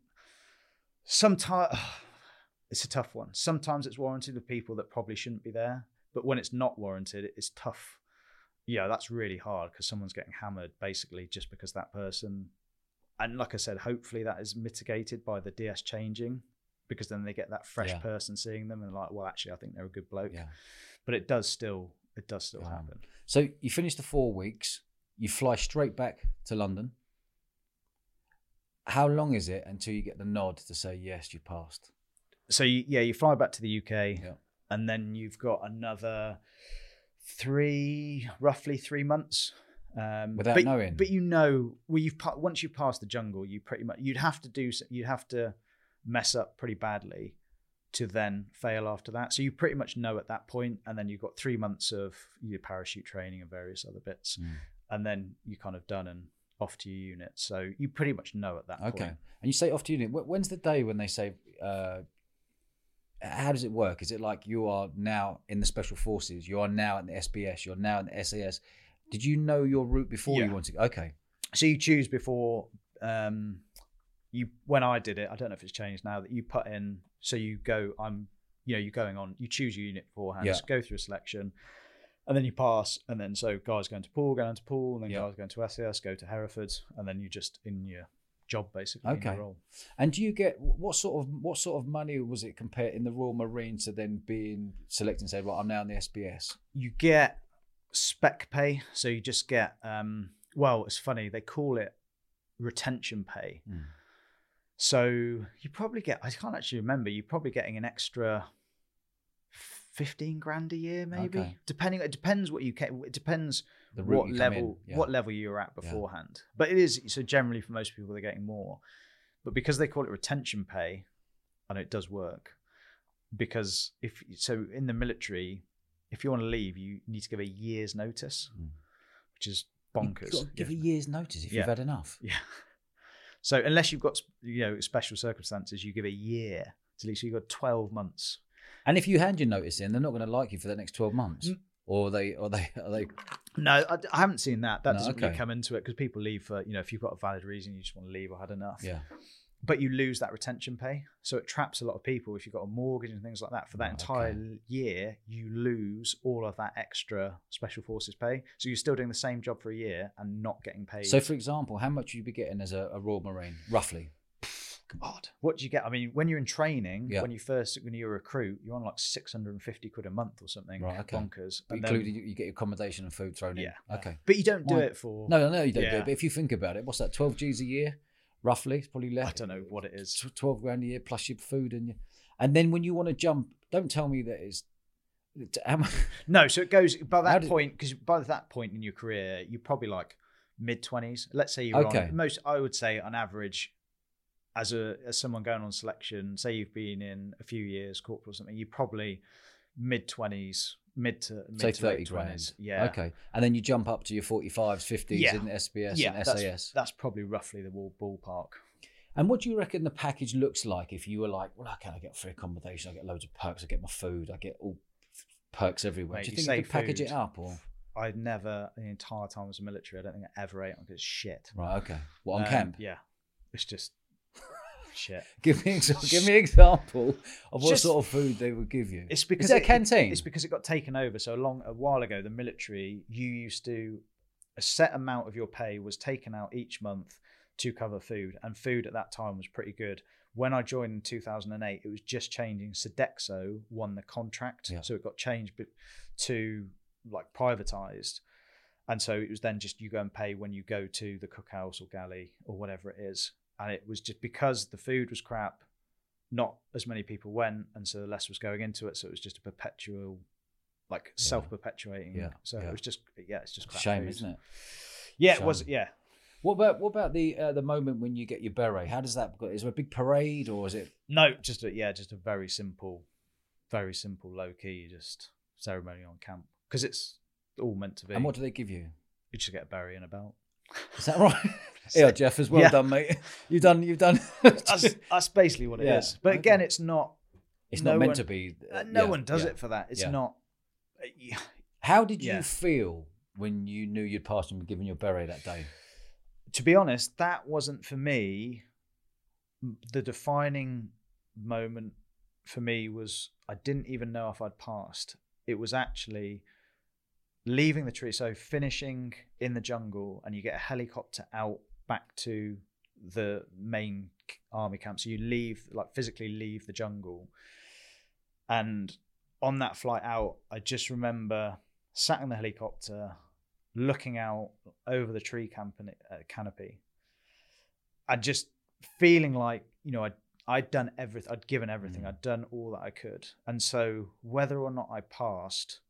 Speaker 1: Sometimes it's a tough one. Sometimes it's warranted with people that probably shouldn't be there, but when it's not warranted, it's tough. Yeah, that's really hard because someone's getting hammered basically just because that person. And like I said, hopefully that is mitigated by the DS changing because then they get that fresh
Speaker 3: Yeah.
Speaker 1: person seeing them and like, well, actually, I think they're a good bloke.
Speaker 3: Yeah.
Speaker 1: But it does still, it does still happen.
Speaker 3: So you finish the four weeks, you fly straight back to London. How long is it until you get the nod to say yes, you passed?
Speaker 1: So you, yeah, you fly back to the UK,
Speaker 3: Yeah.
Speaker 1: and then you've got another three, roughly three months. Um,
Speaker 3: Without
Speaker 1: but,
Speaker 3: knowing?
Speaker 1: but you know, well, you've pa- once you pass the jungle, you pretty much you'd have to do you'd have to mess up pretty badly to then fail after that. So you pretty much know at that point, and then you've got three months of your parachute training and various other bits,
Speaker 3: Mm.
Speaker 1: and then you're kind of done and off to your unit. So you pretty much know at that
Speaker 3: Okay.
Speaker 1: point.
Speaker 3: And you say off to unit. When's the day when they say, uh, how does it work? Is it like you are now in the special forces? You are now in the SBS. You're now in the SAS. Did you know your route before
Speaker 1: Yeah.
Speaker 3: you wanted? Okay.
Speaker 1: so you choose before um you when i did it i don't know if it's changed now that you put in so you go i'm you know you're going on you choose your unit beforehand
Speaker 3: Yeah.
Speaker 1: go through a selection and then you pass and then so guys going to Poole going to Poole and then
Speaker 3: Yeah.
Speaker 1: guys going to SAS go to hereford and then you just in your job basically in your
Speaker 3: Okay.
Speaker 1: role.
Speaker 3: And do you get what sort of what sort of money was it compared in the Royal Marine to then being selected and say, right, I'm now in the SBS?
Speaker 1: you get spec pay so you just get um well it's funny they call it retention pay
Speaker 3: Mm.
Speaker 1: so you probably get i can't actually remember you're probably getting an extra 15 grand a year maybe
Speaker 3: Okay.
Speaker 1: depending it depends what you get it depends what level
Speaker 3: yeah.
Speaker 1: what level you were at
Speaker 3: Yeah.
Speaker 1: beforehand but it is so generally for most people they're getting more but because they call it retention pay i know it does work because if so in the military if you want to leave you need to give a year's notice
Speaker 3: Mm.
Speaker 1: which is
Speaker 3: You've
Speaker 1: bonkers
Speaker 3: got to give
Speaker 1: Yeah.
Speaker 3: a year's notice if
Speaker 1: Yeah.
Speaker 3: you've had enough.
Speaker 1: yeah so unless you've got you know special circumstances you give a year to leave so you've got 12 months
Speaker 3: And if you hand your notice in, they're not going to like you for the next twelve months.
Speaker 1: Mm.
Speaker 3: Or they, or they, are they?
Speaker 1: no i, I haven't seen that that
Speaker 3: No,
Speaker 1: doesn't really come into it because people leave for you know if you've got a valid reason you just want to leave or had enough
Speaker 3: Yeah.
Speaker 1: But you lose that retention pay. So it traps a lot of people. If you've got a mortgage and things like that, for that oh,
Speaker 3: Right,
Speaker 1: entire
Speaker 3: okay.
Speaker 1: year, you lose all of that extra special forces pay. So you're still doing the same job for a year and not getting paid.
Speaker 3: So, for example, how much would you be getting as a, a Royal Marine, roughly?
Speaker 1: God, what do you get? I mean, when you're in training,
Speaker 3: Yeah.
Speaker 1: when you first when you're a recruit, you're on like 650 quid a month or something.
Speaker 3: Right, okay.
Speaker 1: Bonkers.
Speaker 3: But
Speaker 1: And then-
Speaker 3: including you, you get your accommodation and food thrown
Speaker 1: yeah.
Speaker 3: in. Okay.
Speaker 1: But you don't do
Speaker 3: Why-
Speaker 1: it for.
Speaker 3: No, no, no, you don't do it. But if you think about it, what's that? Twelve G's a year, roughly. It's probably less.
Speaker 1: I don't know what it is.
Speaker 3: 12 grand a year plus your food and your, and then when you want to jump don't tell me that it's it's-
Speaker 1: No, so it goes by that
Speaker 3: did-
Speaker 1: point because by that point in your career, you're probably like mid twenties. Let's say you're
Speaker 3: Okay.
Speaker 1: on most. I would say on average, as a as someone going on selection, say you've been in a few years, corporal or something, you're probably mid twenties, mid to mid
Speaker 3: say
Speaker 1: to
Speaker 3: 30 grand
Speaker 1: 20s. Yeah,
Speaker 3: okay and then you jump up to your 45s 50s
Speaker 1: Yeah.
Speaker 3: in SBS
Speaker 1: yeah,
Speaker 3: and
Speaker 1: that's,
Speaker 3: SAS
Speaker 1: that's probably roughly the ball, ballpark.
Speaker 3: and what do you reckon the package looks like if you were like well okay I get free accommodation I get loads of perks I get my food I get all perks everywhere
Speaker 1: Mate,
Speaker 3: do you think you could package
Speaker 1: food.
Speaker 3: it up or
Speaker 1: I never the entire time I was in the military. I don't think I ever ate on because shit.
Speaker 3: right okay well on
Speaker 1: Um,
Speaker 3: camp
Speaker 1: yeah, it's just shit.
Speaker 3: give me exa- give me an example of what
Speaker 1: Just-
Speaker 3: sort of food they would give you
Speaker 1: It's because
Speaker 3: is it a
Speaker 1: it-
Speaker 3: canteen
Speaker 1: It's because it got taken over so long a while ago. The military, you used to, a set amount of your pay was taken out each month to cover food, and food at that time was pretty good. When I joined in 2008, it was just changing. Sodexo won the contract,
Speaker 3: Yeah.
Speaker 1: so it got changed to like privatized, and so it was then just you go and pay when you go to the cookhouse or galley or whatever it is, and it was just because the food was crap, not as many people went, and so less was going into it, so it was just a perpetual, like self-perpetuating.
Speaker 3: Yeah.
Speaker 1: So
Speaker 3: Yeah.
Speaker 1: it was just yeah, it's just crap
Speaker 3: Shame,
Speaker 1: food.
Speaker 3: isn't it?
Speaker 1: Yeah, it was. Yeah,
Speaker 3: What about what about the uh, the moment when you get your beret? How does that? go? Is there a big parade or is it?
Speaker 1: No, just a, yeah, just a very simple, very simple, low key, just ceremony on camp because it's all meant to be.
Speaker 3: And what do they give you?
Speaker 1: you just get a beret and a belt.
Speaker 3: Is that right? yeah, Jeff, as well
Speaker 1: Yeah.
Speaker 3: done, mate. You've done. You've done.
Speaker 1: That's, that's basically what it is.
Speaker 3: Yeah,
Speaker 1: But
Speaker 3: okay.
Speaker 1: again, it's not.
Speaker 3: it's
Speaker 1: no
Speaker 3: not meant
Speaker 1: one-
Speaker 3: to be.
Speaker 1: Uh, no
Speaker 3: yeah,
Speaker 1: one does it for that. It's not. uh.
Speaker 3: How did you feel when you knew you'd passed and been given your beret that day?
Speaker 1: To be honest, that wasn't for me. The defining moment for me was I didn't even know if I'd passed. It was actually leaving the tree. So finishing in the jungle, and you get a helicopter out back to the main army camp. So you leave, like physically leave the jungle. And on that flight out, I just remember sat in the helicopter, looking out over the tree camp uh, canopy, and just feeling like you know I'd I'd done everything, I'd given everything,
Speaker 3: Mm.
Speaker 1: I'd done all that I could, and so whether or not I passed,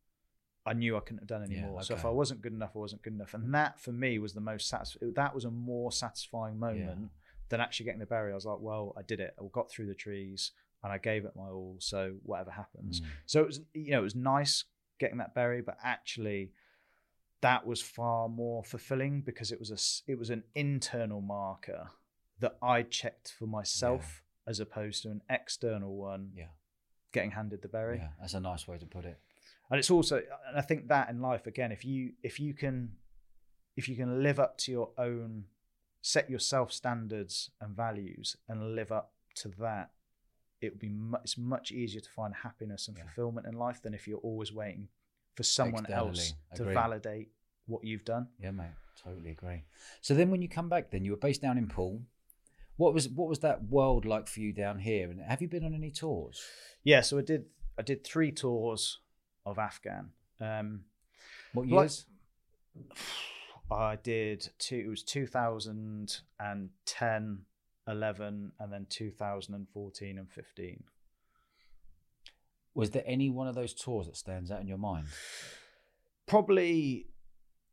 Speaker 1: I knew I couldn't have done any
Speaker 3: Yeah,
Speaker 1: more. So if. I wasn't good enough, I wasn't good enough, and that for me was the most satisfying. That was a more satisfying moment than actually getting the berry. I was like, well, I did it. I got through the trees and I gave it my all. So whatever happens.
Speaker 3: Mm.
Speaker 1: So it was, you know, it was nice getting that berry, but actually, that was far more fulfilling because it was a, it was an internal marker that I checked for myself as opposed to an external one.
Speaker 3: Yeah.
Speaker 1: Getting handed the berry,
Speaker 3: Yeah, that's a nice way to put it.
Speaker 1: And it's also, and I think that in life again, if you if you can, if you can live up to your own, set yourself standards and values, and live up to that, it would be mu- it's much easier to find happiness and
Speaker 3: Yeah.
Speaker 1: fulfillment in life than if you're always waiting for someone else to
Speaker 3: agree.
Speaker 1: validate what you've done.
Speaker 3: Yeah, mate, totally agree. So then, when you come back, then you were based down in Poole. What was what was that world like for you down here? And have you been on any tours?
Speaker 1: Yeah, so I did I did three tours of Afghan. Um,
Speaker 3: What
Speaker 1: Like-
Speaker 3: years?
Speaker 1: I did two. It was 2010, 11, and then 2014 and 15.
Speaker 3: Was there any one of those tours that stands out in your mind?
Speaker 1: Probably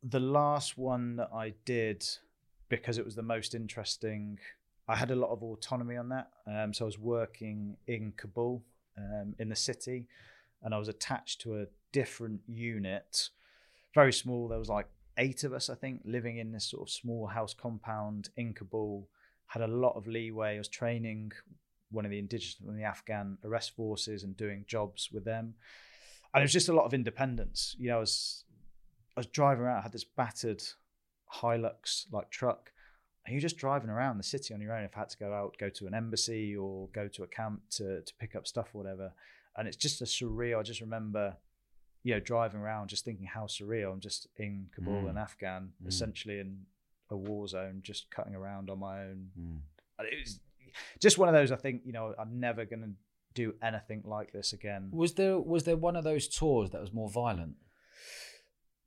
Speaker 1: the last one that I did because it was the most interesting. I had a lot of autonomy on that. Um, so I was working in Kabul, um, in the city, and I was attached to a different unit, very small. There was like eight of us, I think, living in this sort of small house compound in Kabul. Had a lot of leeway. I was training one of the indigenous and the Afghan arrest forces and doing jobs with them. And it was just a lot of independence. You know, I was I was driving around, I had this battered Hilux like truck, and you're just driving around the city on your own if I had to go out, go to an embassy or go to a camp to to pick up stuff or whatever. And it's just a surreal. I just remember, you know, driving around just thinking how surreal. I'm just in Kabul
Speaker 3: Mm.
Speaker 1: and Afghan,
Speaker 3: Mm.
Speaker 1: essentially in a war zone, just cutting around on my own.
Speaker 3: Mm.
Speaker 1: And it was just one of those. I think you know, I'm never gonna do anything like this again.
Speaker 3: Was there was there one of those tours that was more violent?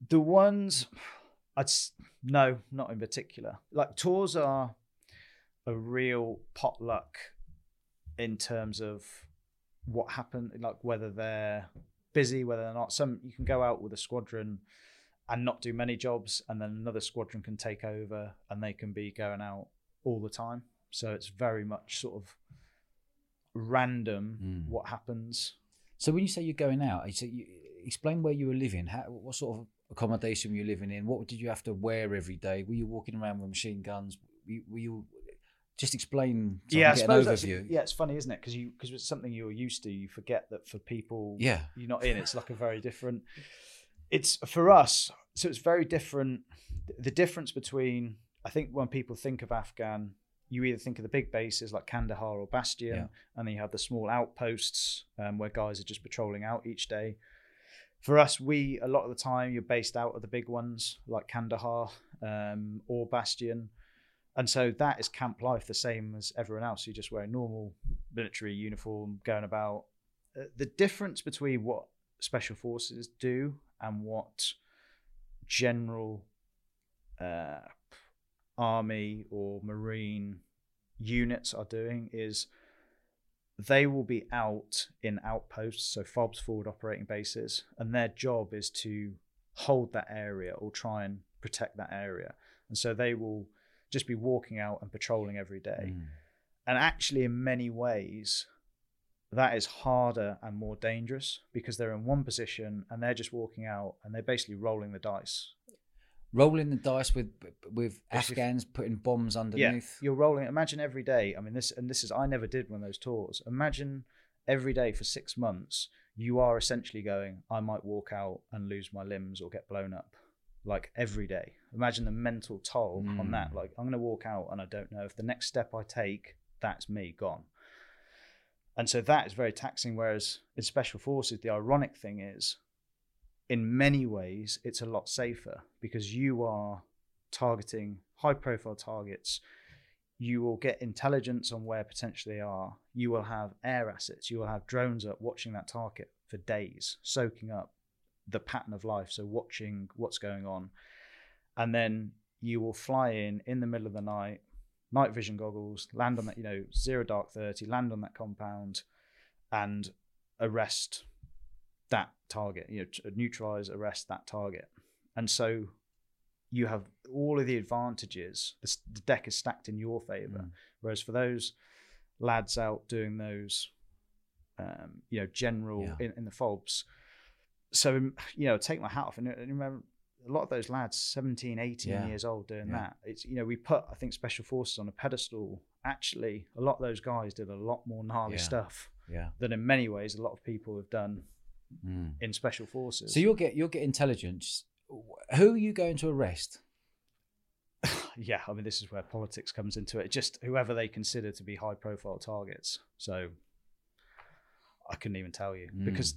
Speaker 1: The ones I'd no, not in particular. Like tours are a real potluck in terms of what happened, like whether they're busy, whether they're not. Some you can go out with a squadron and not do many jobs, and then another squadron can take over and they can be going out all the time. So it's very much sort of random
Speaker 3: Mm.
Speaker 1: what happens.
Speaker 3: So when you say you're going out, so you, explain where you were living. How, what sort of accommodation were you living in? What did you have to wear every day? Were you walking around with machine guns? Were you, were you just explain? So
Speaker 1: yeah,
Speaker 3: I
Speaker 1: I suppose
Speaker 3: get an
Speaker 1: that's,
Speaker 3: overview.
Speaker 1: yeah, it's funny, isn't it? Because you because it's something you're used to. You forget that for people,
Speaker 3: yeah,
Speaker 1: you're not in. It's like a very different. It's for us, so it's very different. The difference between I think when people think of Afghan, you either think of the big bases like Kandahar or Bastion,
Speaker 3: Yeah.
Speaker 1: and then you have the small outposts um, where guys are just patrolling out each day. For us, we a lot of the time you're based out of the big ones like Kandahar um, or Bastion, and so that is camp life, the same as everyone else. You just wear a normal military uniform, going about. Uh, the difference between what special forces do and what general uh, army or marine units are doing is they will be out in outposts, so FOBs, forward operating bases, and their job is to hold that area or try and protect that area. And so they will just be walking out and patrolling every day.
Speaker 3: Mm.
Speaker 1: And actually, in many ways, that is harder and more dangerous because they're in one position and they're just walking out and they're basically rolling the dice.
Speaker 3: Rolling the dice with with
Speaker 1: If
Speaker 3: Afghans putting bombs
Speaker 1: Yeah,
Speaker 3: underneath.
Speaker 1: you're rolling. Imagine every day. I mean, this and this is I never did one of those tours. Imagine every day for six months, you are essentially going. I might walk out and lose my limbs or get blown up, like every day. Imagine the mental toll on that.
Speaker 3: Mm.
Speaker 1: Like I'm going to walk out and I don't know if the next step I take, that's me gone. And so that is very taxing. Whereas in special forces, the ironic thing is, in many ways, it's a lot safer because you are targeting high profile targets. You will get intelligence on where potentially they are. You will have air assets. You will have drones up watching that target for days, soaking up the pattern of life. So, watching what's going on. And then you will fly in in the middle of the night, night vision goggles, land on that, you know, zero dark 30, land on that compound and arrest that target, you know, neutralize, arrest that target. And so you have all of the advantages. The, the deck is stacked in your favor.
Speaker 3: Mm.
Speaker 1: Whereas for those lads out doing those, um, you know, general
Speaker 3: Yeah.
Speaker 1: in, in the fobs, so you know, take my hat off. And, and remember, a lot of those lads, 17, 18
Speaker 3: Yeah.
Speaker 1: years old, doing
Speaker 3: Yeah.
Speaker 1: that. It's you know, we put I think special forces on a pedestal. Actually, a lot of those guys did a lot more gnarly
Speaker 3: Yeah.
Speaker 1: stuff than in many ways a lot of people have done
Speaker 3: Mm.
Speaker 1: in special forces.
Speaker 3: So you'll get you'll get intelligence. Who are you going to arrest?
Speaker 1: yeah, I mean, this is where politics comes into it. Just whoever they consider to be high profile targets. So I couldn't even tell you
Speaker 3: Mm.
Speaker 1: because,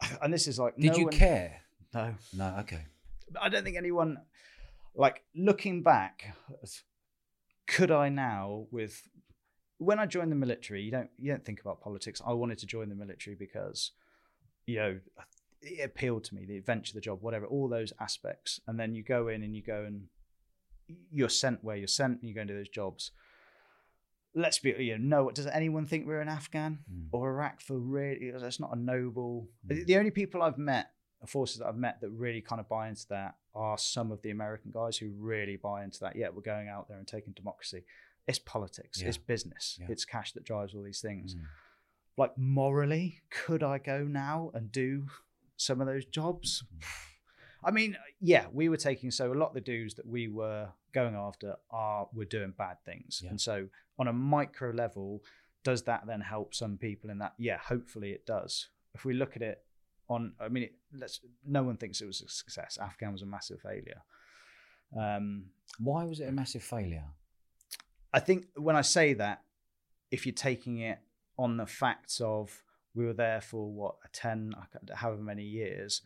Speaker 1: and this is like,
Speaker 3: Did
Speaker 1: no
Speaker 3: you
Speaker 1: one-
Speaker 3: care?
Speaker 1: No,
Speaker 3: No. Okay.
Speaker 1: I don't think anyone, like looking back, could I now with when I joined the military, you don't you don't think about politics. I wanted to join the military because, you know, it appealed to me, the adventure, the job, whatever, all those aspects. And then you go in and you go and you're sent where you're sent and you go into those jobs. Let's be, you know, no, does anyone think we're in Afghan
Speaker 3: Mm.
Speaker 1: or Iraq for really? That's not a noble.
Speaker 3: Mm.
Speaker 1: The only people I've met, forces that I've met that really kind of buy into that are some of the American guys who really buy into that. Yeah, we're going out there and taking democracy. It's politics,
Speaker 3: Yeah.
Speaker 1: it's business,
Speaker 3: Yeah.
Speaker 1: it's cash that drives all these things.
Speaker 3: Mm.
Speaker 1: Like morally, could I go now and do some of those jobs? I mean, yeah, we were taking so a lot of the dudes that we were going after are were doing bad things,
Speaker 3: Yeah.
Speaker 1: and so on a micro level, does that then help some people in that? Yeah, hopefully it does. If we look at it on, I mean, it, let's. No one thinks it was a success. Afghan was a massive failure. Um,
Speaker 3: Why was it a massive failure?
Speaker 1: I think when I say that, if you're taking it on the facts of we were there for what a ten, however many years,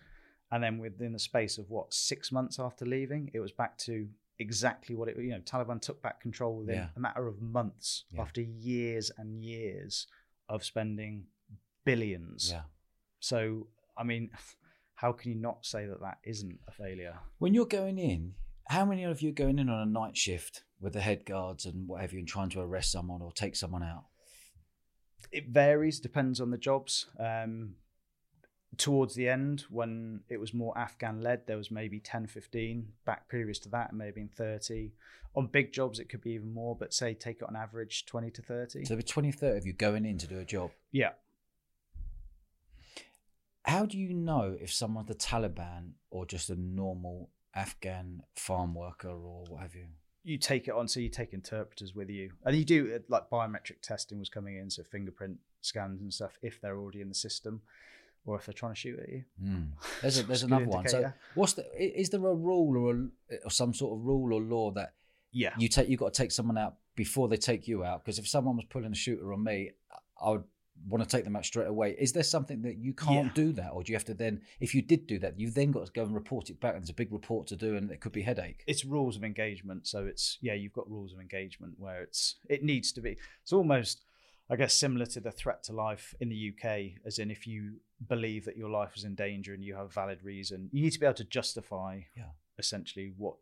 Speaker 1: and then within the space of what six months after leaving, it was back to exactly what it. You know, Taliban took back control within
Speaker 3: Yeah.
Speaker 1: a matter of months
Speaker 3: Yeah.
Speaker 1: after years and years of spending billions.
Speaker 3: Yeah.
Speaker 1: So I mean, how can you not say that that isn't a failure?
Speaker 3: When you're going in, how many of you are going in on a night shift with the head guards and what have you, and trying to arrest someone or take someone out?
Speaker 1: it varies depends on the jobs um towards the end when it was more afghan led there was maybe 10 15 back previous to that maybe in 30 on big jobs it could be even more but say take it on average 20 to 30
Speaker 3: So were 20, 30 of you going in to do a job.
Speaker 1: yeah.
Speaker 3: How do you know if someone's the Taliban or just a normal Afghan farm worker or what have you?
Speaker 1: you take it on so you take interpreters with you. And you do uh, like biometric testing was coming in so fingerprint scans and stuff if they're already in the system or if they're trying to shoot at you
Speaker 3: Mm. There's, a, there's
Speaker 1: It's a good
Speaker 3: another one. So, what's the? Is there a rule or, a, or some sort of rule or law that
Speaker 1: yeah
Speaker 3: you take? You got to take someone out before they take you out. Because if someone was pulling a shooter on me, I would want to take them out straight away. Is there something that you can't
Speaker 1: Yeah.
Speaker 3: do that, or do you have to then, if you did do that, you've then got to go and report it back, and there's a big report to do, and it could be headache.
Speaker 1: it's rules of engagement. So it's yeah, you've got rules of engagement where it's it needs to be. It's almost, I guess, similar to the threat to life in the UK, as in if you believe that your life is in danger and you have valid reason, you need to be able to justify
Speaker 3: Yeah.
Speaker 1: essentially what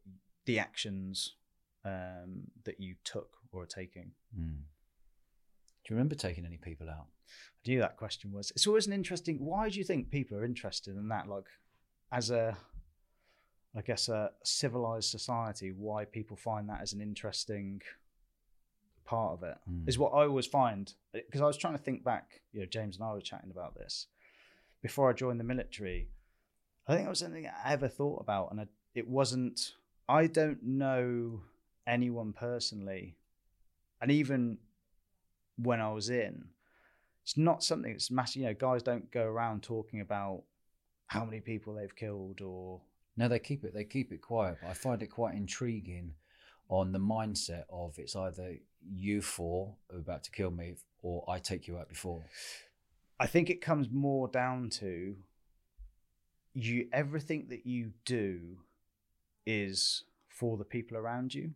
Speaker 1: the actions um, that you took or are taking.
Speaker 3: Hmm. Do you remember taking any people out?
Speaker 1: I knew that question was. It's always an interesting. Why do you think people are interested in that? Like, as a, I guess a civilized society, why people find that as an interesting part of it
Speaker 3: Mm.
Speaker 1: is what I always find. Because I was trying to think back. You know, James and I were chatting about this before I joined the military. I think it was something I ever thought about, and I, it wasn't. I don't know anyone personally, and even when I was in, it's not something that's massive. You know, guys don't go around talking about how many people they've killed or
Speaker 3: No, they keep it. They keep it quiet. But I find it quite intriguing on the mindset of it's either you four are about to kill me, or I take you out before.
Speaker 1: I think it comes more down to you everything that you do is for the people around you.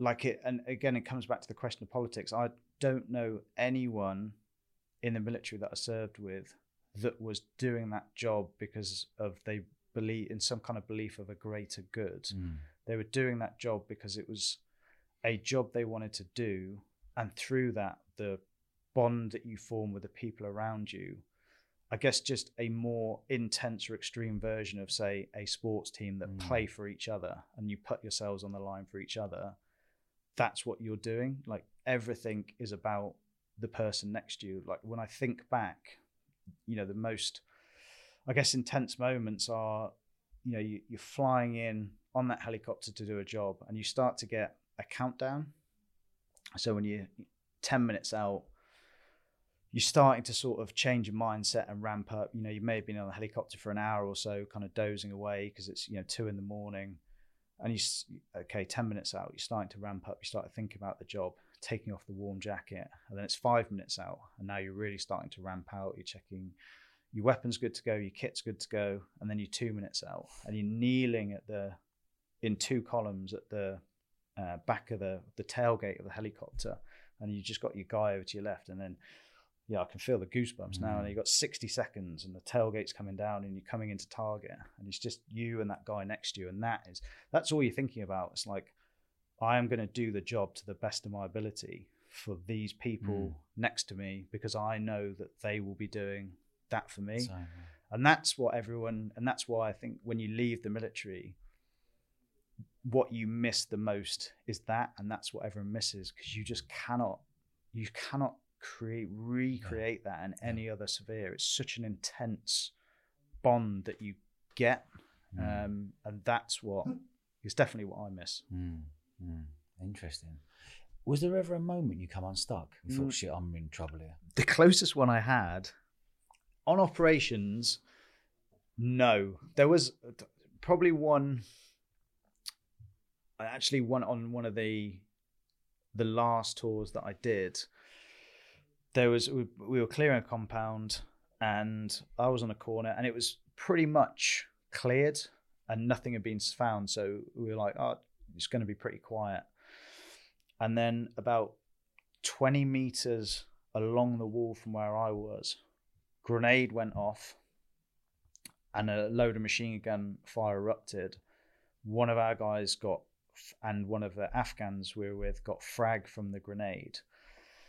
Speaker 1: Like it and again it comes back to the question of politics. I don't know anyone in the military that I served with that was doing that job because of they believe in some kind of belief of a greater good.
Speaker 3: Mm.
Speaker 1: They were doing that job because it was a job they wanted to do. And through that, the bond that you form with the people around you, I guess just a more intense or extreme version of, say, a sports team that
Speaker 3: Mm.
Speaker 1: play for each other and you put yourselves on the line for each other. That's what you're doing. Like everything is about the person next to you. Like when I think back, you know, the most, I guess, intense moments are, you know, you, you're flying in on that helicopter to do a job and you start to get a countdown. So when you're 10 minutes out, you're starting to sort of change your mindset and ramp up. You know, you may have been on the helicopter for an hour or so, kind of dozing away because it's, you know, two in the morning. And you, okay, 10 minutes out, you're starting to ramp up. You start to think about the job, taking off the warm jacket. And then it's five minutes out. And now you're really starting to ramp out. You're checking your weapon's good to go, your kit's good to go. And then you're two minutes out and you're kneeling at the, in two columns at the uh, back of the, the tailgate of the helicopter. And you just got your guy over to your left. And then, yeah, I can feel the goosebumps now. And
Speaker 3: Mm.
Speaker 1: you got 60 seconds and the tailgate's coming down and you're coming into target. And it's just you and that guy next to you. And that is, that's all you're thinking about. It's like, I am going to do the job to the best of my ability for these people
Speaker 3: Mm.
Speaker 1: next to me because I know that they will be doing that for me.
Speaker 3: So,
Speaker 1: And that's what everyone, and that's why I think when you leave the military, what you miss the most is that, and that's what everyone misses because you just cannot, you cannot create, recreate that in any other sphere. It's such an intense bond that you get,
Speaker 3: Mm.
Speaker 1: um, and that's what is definitely what I miss.
Speaker 3: Mm, mm. Interesting. Was there ever a moment you come unstuck? You thought,
Speaker 1: Mm.
Speaker 3: shit, I'm in trouble here.
Speaker 1: the closest one I had on operations, no. There was probably one. I actually went on one of the the last tours that I did. There was we, we were clearing a compound, and I was on a corner, and it was pretty much cleared, and nothing had been found. So we were like, "Oh, it's going to be pretty quiet." And then about twenty meters along the wall from where I was, grenade went off and a load of machine gun fire erupted. One of our guys got, and one of the Afghans we were with got frag from the grenade.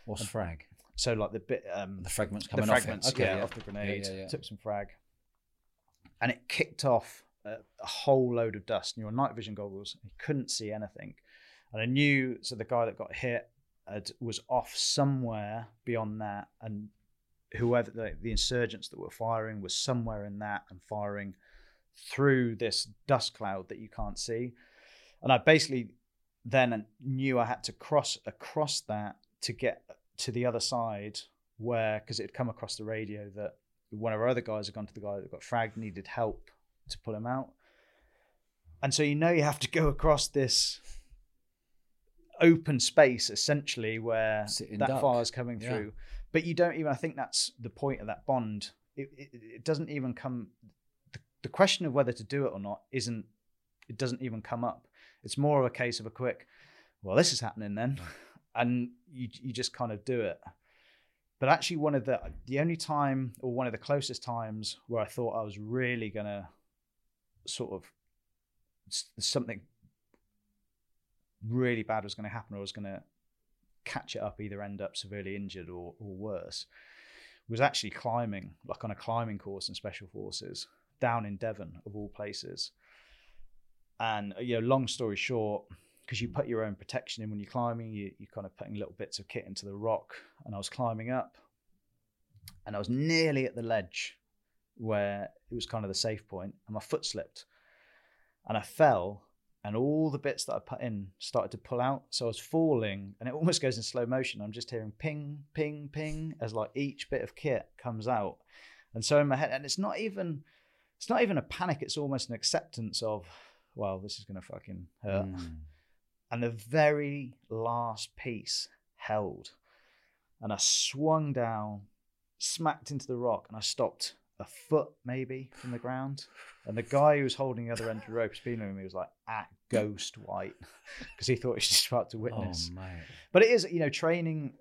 Speaker 3: What's frag?
Speaker 1: So like the bit, um,
Speaker 3: The fragments
Speaker 1: the
Speaker 3: coming
Speaker 1: fragments,
Speaker 3: off. Okay,
Speaker 1: yeah,
Speaker 3: yeah.
Speaker 1: off the grenade,
Speaker 3: yeah,
Speaker 1: took some frag, and it kicked off a, a whole load of dust. And you're night vision goggles, you couldn't see anything, and I knew. So the guy that got hit had, was off somewhere beyond that, and whoever the, the insurgents that were firing was somewhere in that and firing through this dust cloud that you can't see. And I basically then knew I had to cross across that to get to the other side where because it had come across the radio that one of our other guys had gone to the guy that got fragged needed help to pull him out and so you know you have to go across this open space essentially where
Speaker 3: Sitting
Speaker 1: that
Speaker 3: duck.
Speaker 1: is coming
Speaker 3: Yeah.
Speaker 1: through but you don't even. I think that's the point of that bond. It, it, it doesn't even come. The, the question of whether to do it or not isn't. It doesn't even come up. It's more of a case of a quick. Well, this is happening then, and you you just kind of do it. But actually, one of the the only time or one of the closest times where I thought I was really gonna sort of something really bad was going to happen or I was going to catch it up, either end up severely injured or, or worse, was actually climbing, like on a climbing course in Special Forces down in Devon, of all places. And, you know, long story short, because you put your own protection in when you're climbing, you, you're kind of putting little bits of kit into the rock. And I was climbing up and I was nearly at the ledge where it was kind of the safe point, and my foot slipped and I fell and all the bits that I put in started to pull out. So I was falling, and it almost goes in slow motion. I'm just hearing ping, ping, ping as like each bit of kit comes out, and so in my head, and it's not even, it's not even a panic. It's almost an acceptance of, well, this is gonna fucking hurt. Mm. And the very last piece held, and I swung down, smacked into the rock, and I stopped a foot maybe from the ground. And the guy who was holding the other end of the rope, speaking to me, was like at ghost white because he thought he was just about to oh, witness. Oh, but it is, you know, training.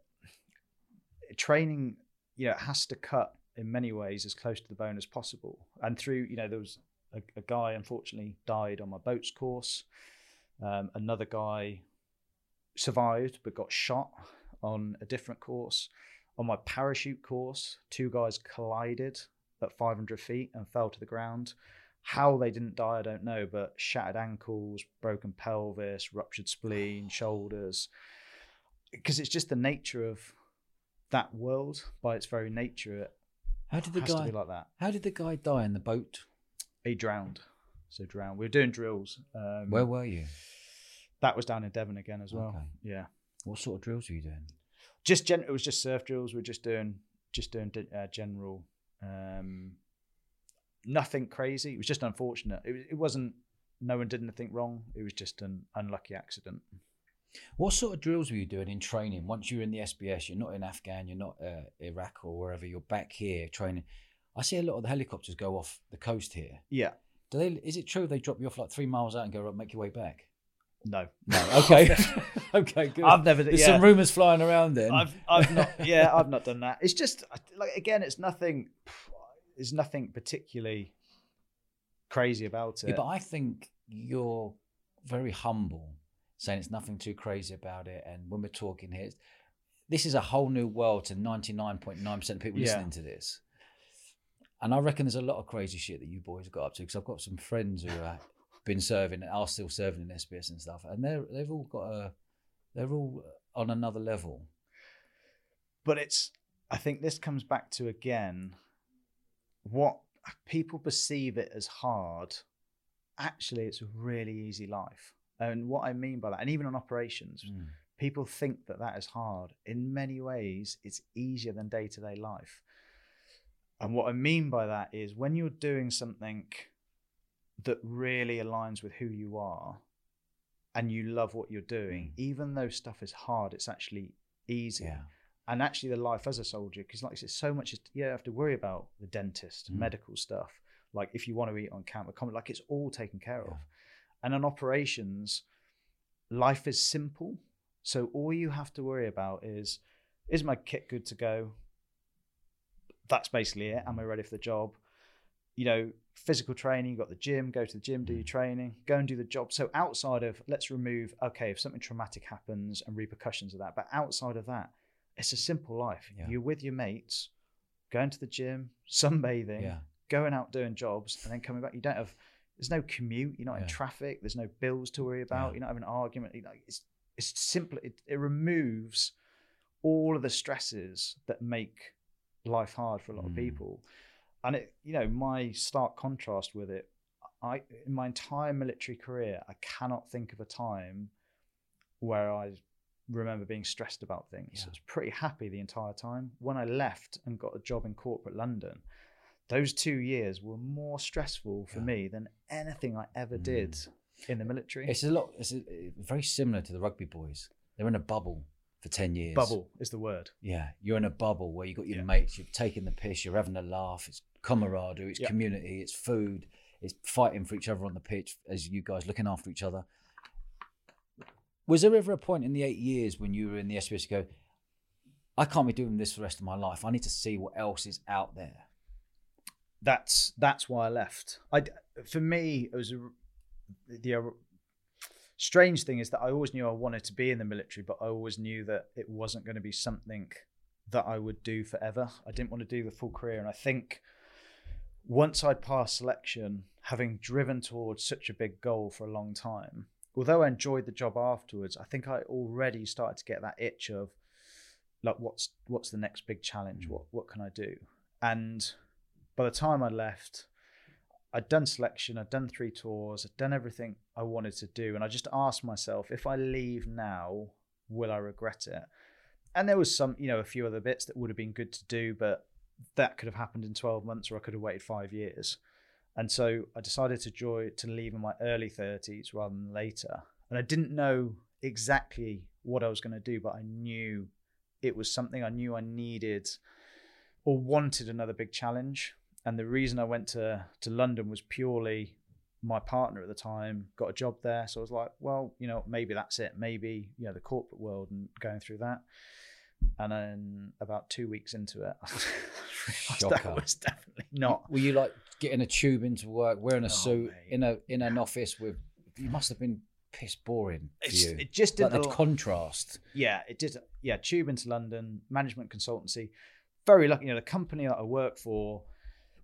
Speaker 1: Training, you know, it has to cut in many ways as close to the bone as possible. And through, you know, there was a, a guy unfortunately died on my boats course. Um, another guy survived but got shot on a different course. On my parachute course, two guys collided at 500 feet and fell to the ground. How they didn't die, I don't know, but shattered ankles, broken pelvis, ruptured spleen, shoulders. Because it's just the nature of that world by its very nature. It
Speaker 3: how did the guy like that? How did the guy die in the boat?
Speaker 1: He drowned. So drown. We were doing drills. Um,
Speaker 3: Where were you?
Speaker 1: That was down in Devon again as well. Okay. Yeah.
Speaker 3: What sort of drills were you doing?
Speaker 1: Just gen- it was just surf drills. We are just doing just doing uh, general um, nothing crazy. It was just unfortunate. It, it wasn't. No one did anything wrong. It was just an unlucky accident.
Speaker 3: What sort of drills were you doing in training? Once you're in the SBS, you're not in Afghan, you're not uh, Iraq or wherever. You're back here training. I see a lot of the helicopters go off the coast here.
Speaker 1: Yeah.
Speaker 3: Do they? Is it true they drop you off like three miles out and go make your way back?
Speaker 1: No.
Speaker 3: No. Okay. okay. Good.
Speaker 1: I've never.
Speaker 3: There's
Speaker 1: yeah.
Speaker 3: some rumours flying around. Then
Speaker 1: I've I've not. Yeah, I've not done that. It's just like again, it's nothing. There's nothing particularly crazy about it.
Speaker 3: Yeah, but I think you're very humble, saying it's nothing too crazy about it. And when we're talking here, this is a whole new world to 99.9% of people yeah. listening to this. And I reckon there's a lot of crazy shit that you boys got up to because I've got some friends who have been serving and are still serving in SBS and stuff, and they're they've all got a they're all on another level.
Speaker 1: But it's I think this comes back to again what people perceive it as hard, actually, it's a really easy life. And what I mean by that, and even on operations, mm. people think that that is hard. In many ways, it's easier than day to day life. And what I mean by that is when you're doing something that really aligns with who you are and you love what you're doing, mm. even though stuff is hard, it's actually easy.
Speaker 3: Yeah
Speaker 1: and actually the life as a soldier because like I said, so much is you don't have to worry about the dentist mm. medical stuff like if you want to eat on camp like it's all taken care yeah. of and on operations life is simple so all you have to worry about is is my kit good to go that's basically it am i ready for the job you know physical training you got the gym go to the gym do your mm. training go and do the job so outside of let's remove okay if something traumatic happens and repercussions of that but outside of that it's a simple life. Yeah. You're with your mates, going to the gym, sunbathing, yeah. going out doing jobs, and then coming back. You don't have. There's no commute. You're not yeah. in traffic. There's no bills to worry about. You're not having an argument. Like it's it's simple. It, it removes all of the stresses that make life hard for a lot mm. of people. And it, you know, my stark contrast with it, I in my entire military career, I cannot think of a time where I remember being stressed about things. Yeah. I was pretty happy the entire time. When I left and got a job in corporate London, those two years were more stressful for yeah. me than anything I ever mm. did in the military.
Speaker 3: It's a lot. It's a, very similar to the rugby boys. They're in a bubble for 10 years.
Speaker 1: Bubble is the word.
Speaker 3: Yeah, you're in a bubble where you've got your
Speaker 1: Yeah.
Speaker 3: mates, you're taking the piss, you're having a laugh, it's camaraderie, it's
Speaker 1: Yeah.
Speaker 3: community, it's food, it's fighting for each other on the pitch as you guys looking after each other. Was there ever a point in the eight years when you were in the SBS you go, I can't be doing this for the rest of my life. I need to see what else is out there.
Speaker 1: That's that's why I left. I for me it was a, the strange thing is that I always knew I wanted to be in the military, but I always knew that it wasn't going to be something that I would do forever. I didn't want to do the full career, and I think once I'd passed selection, having driven towards such a big goal for a long time, although I enjoyed the job afterwards, I think I already started to get that itch of like what's what's the next big challenge? Mm. What what can I do? And by the time I left, I'd done selection, I'd done three tours, I'd done everything I wanted to do, and I just asked myself, if I leave now, will I regret it? And there was some, you know, a few other bits that would have been good to do, but that could have happened in 12 months, or I could have waited five years. And so I decided to joy to leave in my early 30s rather than later. And I didn't know exactly what I was going to do, but I knew it was something I knew I needed or wanted another big challenge. And the reason I went to to London was purely my partner at the time got a job there. So I was like, well, you know, maybe that's it. Maybe, you know, the corporate world and going through that. And then about two weeks into it, I
Speaker 3: Shocker.
Speaker 1: that was definitely not.
Speaker 3: Were you like getting a tube into work, wearing a
Speaker 1: Oh,
Speaker 3: suit
Speaker 1: mate.
Speaker 3: in a in an office with you must have been piss boring for
Speaker 1: It's,
Speaker 3: you.
Speaker 1: it just didn't.
Speaker 3: the contrast.
Speaker 1: yeah, it did. Yeah, tube into London, management consultancy. Very lucky. You know, the company that I work for